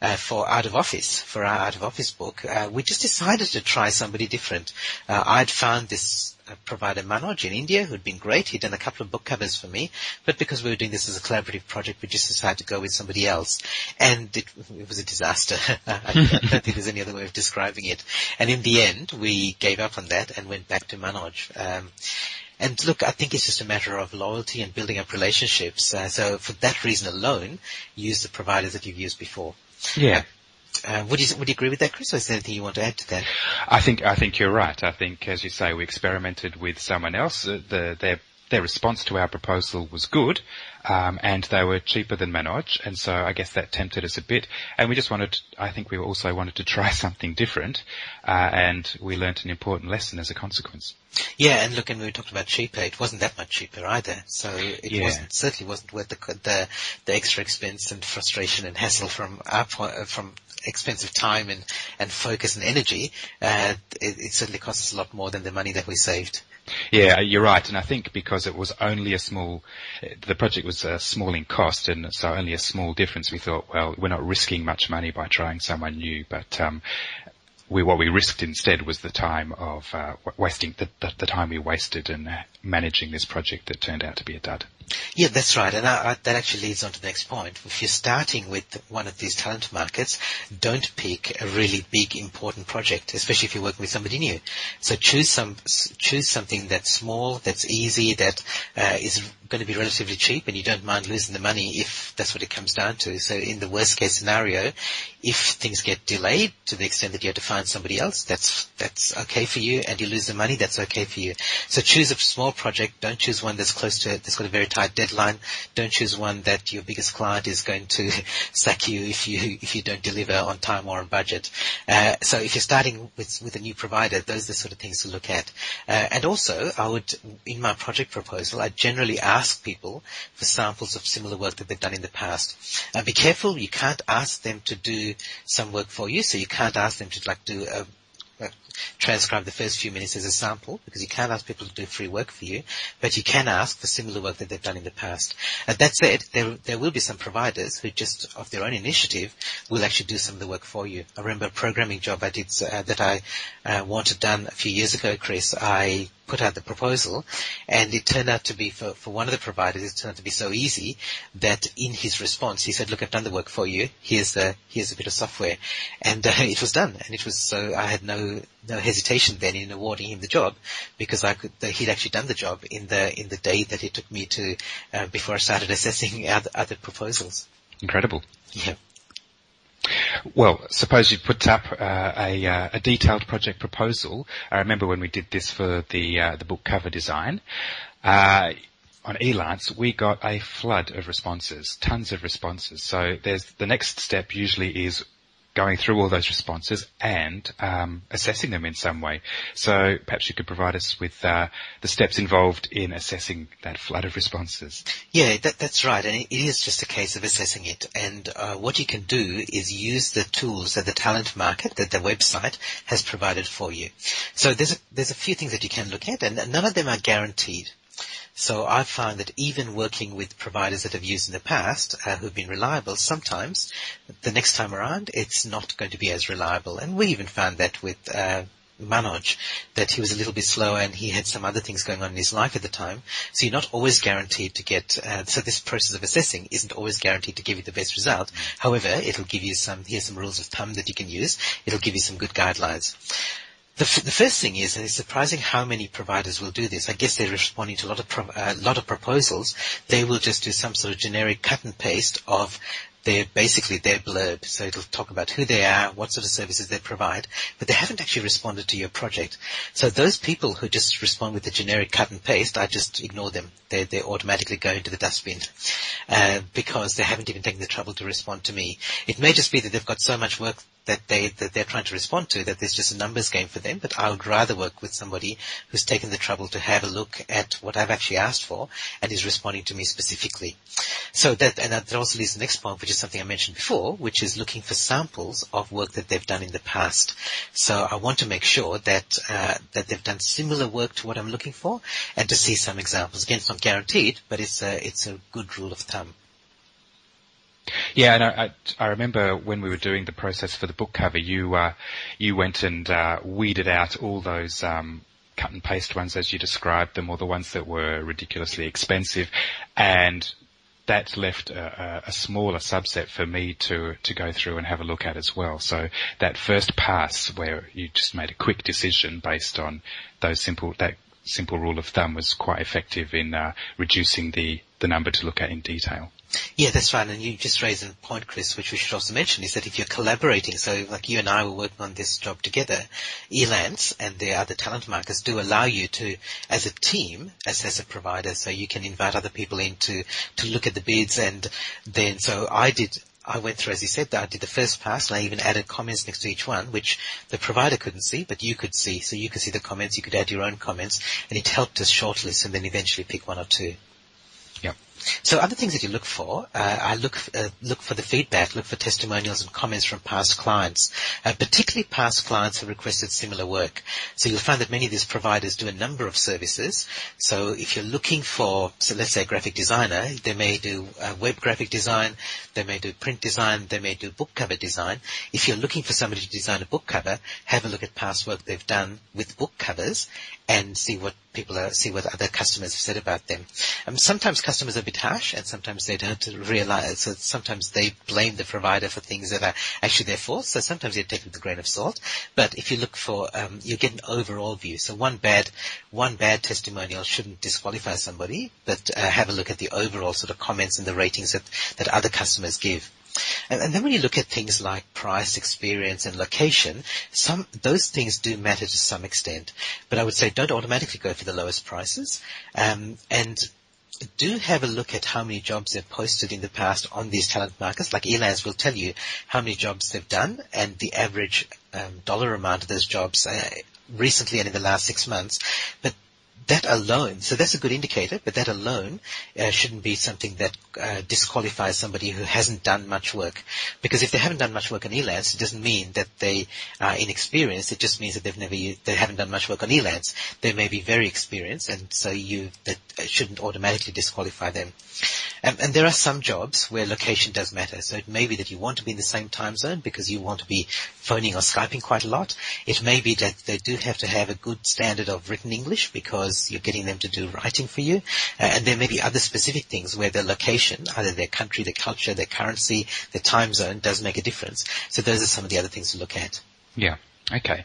uh, for Out of Office, for our Out of Office book, uh, we just decided to try somebody different. Uh, I'd found this uh, provider Manoj in India who'd been great. He'd done a couple of book covers for me, but because we were doing this as a collaborative project, we just decided to go with somebody else. And it, it was a disaster. [LAUGHS] I don't think there's any other way of describing it. And in the end, we gave up on that and went back to Manoj. Um, and look, I think it's just a matter of loyalty and building up relationships. Uh, so for that reason alone, use the providers that you've used before. Yeah. Uh, would you would you agree with that, Chris? Or is there anything you want to add to that? I think I think you're right. I think, as you say, we experimented with someone else. Uh, the, their their response to our proposal was good, um, and they were cheaper than Manoj, and so I guess that tempted us a bit. And we just wanted, I think we also wanted to try [LAUGHS] something different, uh, and we learnt an important lesson as a consequence. Yeah, and look, and we talked about cheaper. It wasn't that much cheaper either. So it Yeah. wasn't certainly wasn't worth the, the the extra expense and frustration and hassle from our point, uh, from expensive time and and focus and energy. Uh, it, it certainly cost us a lot more than the money that we saved. Yeah, you're right, and I think because it was only a small, the project was uh, small in cost, and so only a small difference. We thought, well, we're not risking much money by trying someone new, but um, we what we risked instead was the time of uh, wasting the, the, the time we wasted in uh, managing this project that turned out to be a dud. Yeah, that's right. And I, I, that actually leads on to the next point. If you're starting with one of these talent markets, don't pick a really big, important project, especially if you're working with somebody new. So choose some, choose something that's small, that's easy, that uh, is going to be relatively cheap, and you don't mind losing the money if that's what it comes down to. So in the worst case scenario, if things get delayed to the extent that you have to find somebody else, that's that's okay for you, and you lose the money, that's okay for you. So choose a small project. Don't choose one that's close to that's got a very tight deadline. Don't choose one that your biggest client is going to [LAUGHS] sack you if you if you don't deliver on time or on budget. Uh, so if you're starting with with a new provider, those are the sort of things to look at. Uh, and also, I would in my project proposal, I generally ask people for samples of similar work that they've done in the past. Uh, be careful, you can't ask them to do some work for you, so you can't ask them to like do a transcribe the first few minutes as a sample because you can't ask people to do free work for you, but you can ask for similar work that they've done in the past. And that said, there, there will be some providers who just of their own initiative will actually do some of the work for you. I remember a programming job I did uh, that I uh, wanted done a few years ago, Chris. I put out the proposal and it turned out to be for, for one of the providers, it turned out to be so easy that in his response he said, look, I've done the work for you. Here's the, here's a bit of software. And uh, [LAUGHS] it was done. And it was so I had no, no hesitation then in awarding him the job because I could, he'd actually done the job in the, in the day that it took me to, uh, before I started [LAUGHS] assessing other, other proposals. Incredible. Yeah. Well, suppose you put up uh, a, uh, a detailed project proposal. I remember when we did this for the uh, the book cover design. Uh, on Elance, we got a flood of responses, tons of responses. So there's the next step usually is going through all those responses and um, assessing them in some way. So perhaps you could provide us with uh, the steps involved in assessing that flood of responses. Yeah, that, that's right. And it is just a case of assessing it. And uh, what you can do is use the tools that the talent market, that the website has provided for you. So there's a, there's a few things that you can look at, and none of them are guaranteed. So I've found that even working with providers that I've used in the past uh, who've been reliable, sometimes the next time around it's not going to be as reliable. And we even found that with uh, Manoj, that he was a little bit slower and he had some other things going on in his life at the time. So you're not always guaranteed to get, uh, so this process of assessing isn't always guaranteed to give you the best result. However, it'll give you some, here's some rules of thumb that you can use. It'll give you some good guidelines. The, f- the first thing is, and it's surprising how many providers will do this. I guess they're responding to a lot of pro- uh, lot of proposals. They will just do some sort of generic cut and paste of their basically their blurb. So it'll talk about who they are, what sort of services they provide, but they haven't actually responded to your project. So those people who just respond with the generic cut and paste, I just ignore them. They they automatically go into the dustbin uh, because they haven't even taken the trouble to respond to me. It may just be that they've got so much work that they that they're trying to respond to that there's just a numbers game for them. But I would rather work with somebody who's taken the trouble to have a look at what I've actually asked for and is responding to me specifically. So that and that also leads to the next point, which is something I mentioned before, which is looking for samples of work that they've done in the past. So I want to make sure that uh, that they've done similar work to what I'm looking for, and to see some examples. Again, it's not guaranteed, but it's a it's a good rule of thumb. Yeah, and I, I, remember when we were doing the process for the book cover, you uh, you went and uh, weeded out all those um, cut and paste ones as you described them, or the ones that were ridiculously expensive, and that left a, a, smaller subset for me to to go through and have a look at as well. So that first pass where you just made a quick decision based on those simple that simple rule of thumb was quite effective in uh, reducing the the number to look at in detail. Yeah, that's right. And you just raised a point, Chris, which we should also mention, is that if you're collaborating, so like you and I were working on this job together, Elance and the other talent markets do allow you to, as a team, as, as a provider, so you can invite other people in to, to look at the bids and then, so I did I went through, as you said, that I did the first pass and I even added comments next to each one, which the provider couldn't see, but you could see. So you could see the comments, you could add your own comments, and it helped us shortlist and then eventually pick one or two. So other things that you look for, uh, I look uh, look for the feedback, look for testimonials and comments from past clients, uh, particularly past clients who requested similar work. So you'll find that many of these providers do a number of services. So if you're looking for, so let's say a graphic designer, they may do web graphic design, they may do print design, they may do book cover design. If you're looking for somebody to design a book cover, have a look at past work they've done with book covers and see what people are, see what other customers have said about them. Um, sometimes customers are bit harsh and sometimes they don't realize, so sometimes they blame the provider for things that are actually their fault, so sometimes you take it with a grain of salt. But if you look for, um, you get an overall view. So one bad, one bad testimonial shouldn't disqualify somebody, but uh, have a look at the overall sort of comments and the ratings that, that other customers give. And, and, then when you look at things like price, experience, and location, some those things do matter to some extent. But I would say don't automatically go for the lowest prices, um, and do have a look at how many jobs they've posted in the past on these talent markets. Like Elance will tell you how many jobs they've done and the average um, dollar amount of those jobs uh, recently and in the last six months. But that alone, so that's a good indicator, but that alone uh, shouldn't be something that uh, disqualifies somebody who hasn't done much work. Because if they haven't done much work on Elance, it doesn't mean that they are inexperienced. It just means that they've never, they haven't done much work on Elance. They may be very experienced, and so you that shouldn't automatically disqualify them. Um, and there are some jobs where location does matter. So it may be that you want to be in the same time zone because you want to be phoning or Skyping quite a lot. It may be that they do have to have a good standard of written English because you're getting them to do writing for you. Uh, and there may be other specific things where the location, either their country, their culture, their currency, their time zone does make a difference. So those are some of the other things to look at. Yeah. Okay.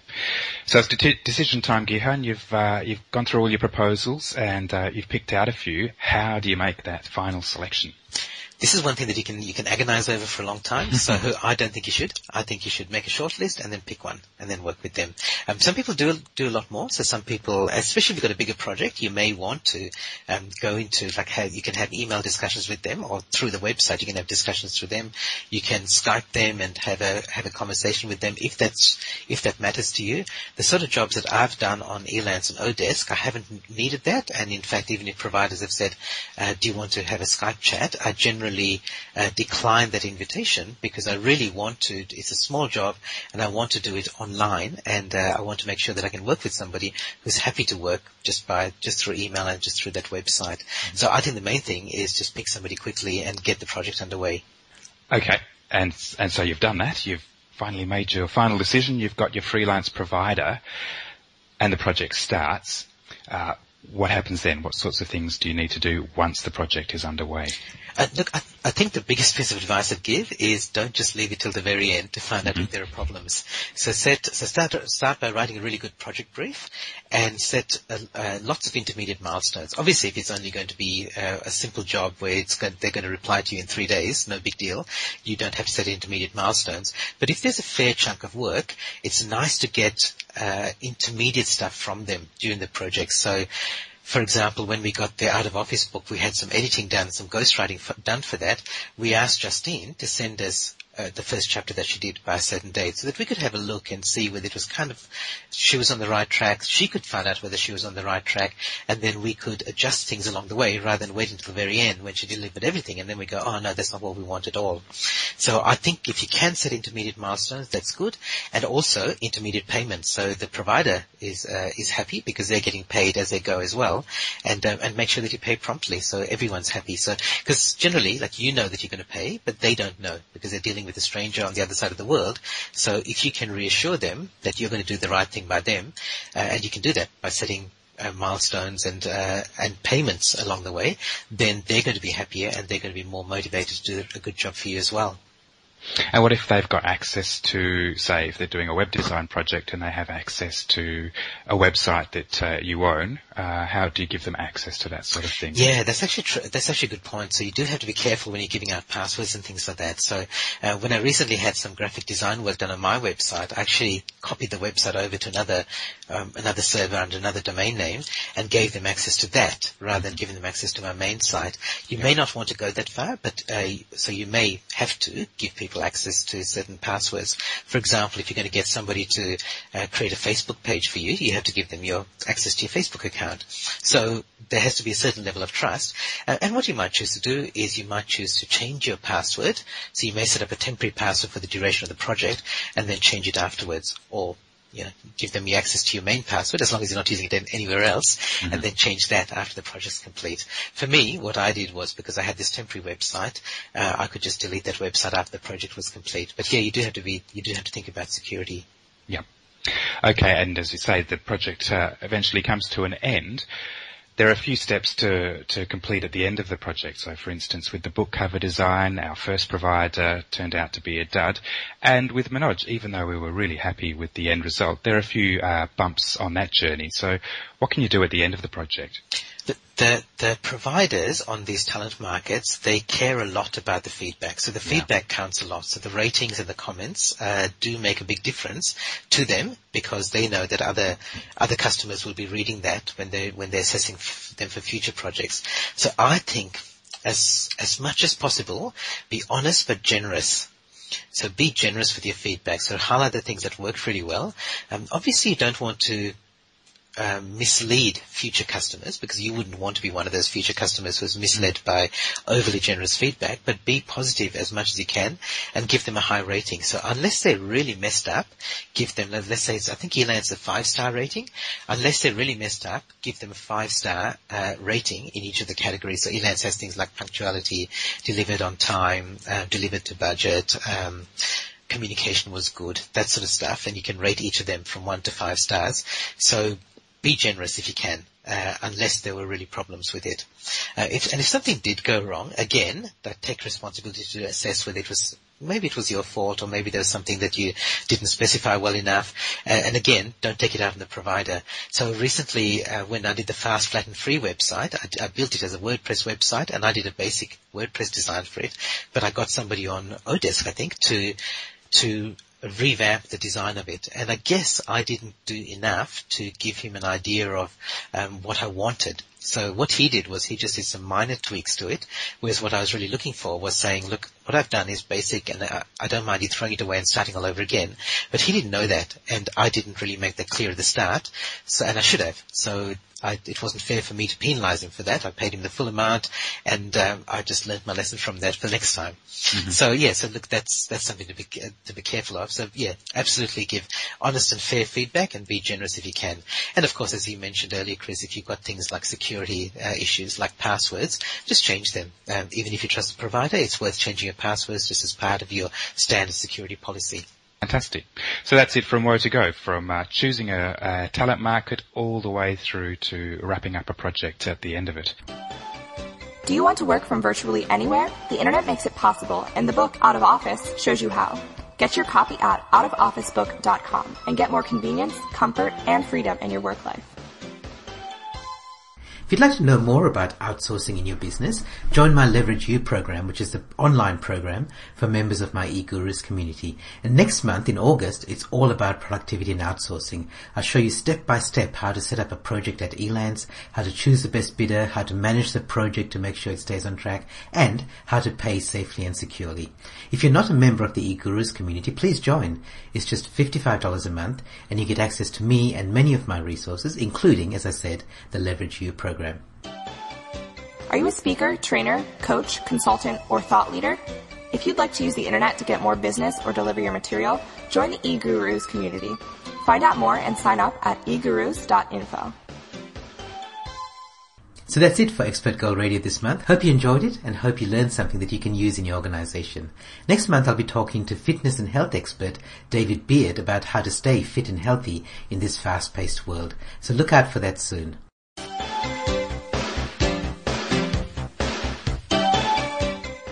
So it's de- decision time, Gihan. You've uh, you've gone through all your proposals and uh, you've picked out a few. How do you make that final selection? This is one thing that you can you can agonize over for a long time. so I don't think you should. I think you should make a short list and then pick one and then work with them. Um, some people do do a lot more. So some people, especially if you've got a bigger project, you may want to um, go into like have, you can have email discussions with them or through the website you can have discussions through them. You can Skype them and have a have a conversation with them if that's if that matters to you. The sort of jobs that I've done on Elance and Odesk, I haven't needed that. And in fact, even if providers have said, uh, "Do you want to have a Skype chat?" I generally generally uh, decline that invitation because I really want to. It's a small job, and I want to do it online, and uh, I want to make sure that I can work with somebody who's happy to work just by just through email and just through that website. Mm-hmm. So I think the main thing is just pick somebody quickly and get the project underway. Okay, and and so you've done that. You've finally made your final decision. You've got your freelance provider, and the project starts. Uh, what happens then? What sorts of things do you need to do once the project is underway? Uh, look, I, I, think the biggest piece of advice I'd give is don't just leave it till the very end to find mm-hmm. out if there are problems. So set, so start, start by writing a really good project brief and set uh, uh, lots of intermediate milestones. Obviously, if it's only going to be a simple job where it's going, they're going to reply to you in three days, no big deal. You don't have to set intermediate milestones. But if there's a fair chunk of work, it's nice to get uh, intermediate stuff from them during the project. So for example, when we got the out of office book, we had some editing done, some ghostwriting for, done for that. We asked Justine to send us uh, the first chapter that she did by a certain date, so that we could have a look and see whether it was kind of she was on the right track. She could find out whether she was on the right track, and then we could adjust things along the way rather than wait until the very end when she delivered everything, and then we go, oh no, that's not what we want at all. So I think if you can set intermediate milestones, that's good, and also intermediate payments. So the provider is uh, is happy because they're getting paid as they go as well, and uh, and make sure that you pay promptly so everyone's happy. So because generally, like you know that you're going to pay, but they don't know because they're dealing with a stranger on the other side of the world. So if you can reassure them that you're going to do the right thing by them, uh, and you can do that by setting uh, milestones and uh, and payments along the way, then they're going to be happier and they're going to be more motivated to do a good job for you as well. And what if they've got access to, say, if they're doing a web design project and they have access to a website that uh, you own? Uh, how do you give them access to that sort of thing? Yeah, that's actually tr- that's actually a good point. So you do have to be careful when you're giving out passwords and things like that. So uh, when I recently had some graphic design work done on my website, I actually copied the website over to another um, another server under another domain name and gave them access to that rather than giving them access to my main site. You yeah. may not want to go that far, but uh, so you may have to give people access to certain passwords. For example, if you're going to get somebody to uh, create a Facebook page for you, you have to give them your access to your Facebook account. So there has to be a certain level of trust. Uh, and what you might choose to do is you might choose to change your password. So you may set up a temporary password for the duration of the project and then change it afterwards or you know, give them the access to your main password as long as you're not using it anywhere else, mm-hmm. and then change that after the project's complete. For me, what I did was because I had this temporary website, uh, I could just delete that website after the project was complete. But yeah, you do have to be, you do have to think about security. Yeah. Okay, and as you say, the project uh, eventually comes to an end. There are a few steps to, to complete at the end of the project. So, for instance, with the book cover design, our first provider turned out to be a dud. And with Manoj, even though we were really happy with the end result, there are a few uh, bumps on that journey. So, what can you do at the end of the project? The, the providers on these talent markets, they care a lot about the feedback. So the feedback yeah. counts a lot. So the ratings and the comments uh, do make a big difference to them because they know that other other customers will be reading that when they when they're assessing f- them for future projects. So I think as as much as possible, be honest but generous so be generous with your feedback. So highlight the things that work really well. Um, obviously, you don't want to um, mislead future customers because you wouldn't want to be one of those future customers who's misled by overly generous feedback, but be positive as much as you can and give them a high rating. So unless they're really messed up, give them, let's say, I think Elance a five star rating. Unless they're really messed up, give them a five star uh, rating in each of the categories. So Elance has things like punctuality, delivered on time, uh, delivered to budget, um, communication was good, that sort of stuff, and you can rate each of them from one to five stars. So be generous if you can, uh, unless there were really problems with it. Uh, if, and if something did go wrong, again, that take responsibility to assess whether it was maybe it was your fault or maybe there was something that you didn't specify well enough. Uh, and again, don't take it out on the provider. So recently, uh, when I did the fast, flat and free website, I, I, built it as a WordPress website and I did a basic WordPress design for it. But I got somebody on Odesk, I think, to to revamp the design of it. And I guess I didn't do enough to give him an idea of um, what I wanted. So what he did was he just did some minor tweaks to it, whereas what I was really looking for was saying, look, what I've done is basic and I, I don't mind you throwing it away and starting all over again. But he didn't know that and I didn't really make that clear at the start. So, and I should have. So I, it wasn't fair for me to penalise him for that. I paid him the full amount, and um, I just learnt my lesson from that for the next time. Mm-hmm. So yeah, so look, that's that's something to be to be careful of. So yeah, absolutely give honest and fair feedback, and be generous if you can. And of course, as you mentioned earlier, Chris, if you've got things like security uh, issues like passwords, just change them. Um, even if you trust the provider, it's worth changing your passwords just as part of your standard security policy. Fantastic. So that's it from where to go, from uh, choosing a, a, talent market all the way through to wrapping up a project at the end of it. Do you want to work from virtually anywhere? The internet makes it possible, and the book Out of Office shows you how. Get your copy at outofofficebook.com and get more convenience, comfort, and freedom in your work life. If you'd like to know more about outsourcing in your business, join my Leverage You program, which is the online program for members of my eGurus community. And next month in August, it's all about productivity and outsourcing. I'll show you step by step how to set up a project at Elance, how to choose the best bidder, how to manage the project to make sure it stays on track, and how to pay safely and securely. If you're not a member of the eGurus community, please join. It's just $55 a month and you get access to me and many of my resources, including, as I said, the Leverage You program program. Are you a speaker, trainer, coach, consultant, or thought leader? If you'd like to use the internet to get more business or deliver your material, join the eGurus community. Find out more and sign up at egurus.info. So that's it for Expert Guru Radio this month. Hope you enjoyed it and hope you learned something that you can use in your organization. Next month I'll be talking to fitness and health expert David Beard about how to stay fit and healthy in this fast-paced world. So look out for that soon.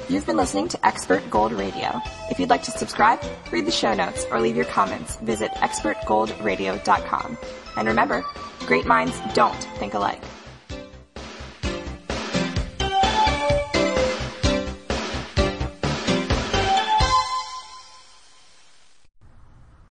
You've been listening to Expert Guru Radio. If you'd like to subscribe, read the show notes, or leave your comments, visit expertgururadio.com. And remember, great minds don't think alike.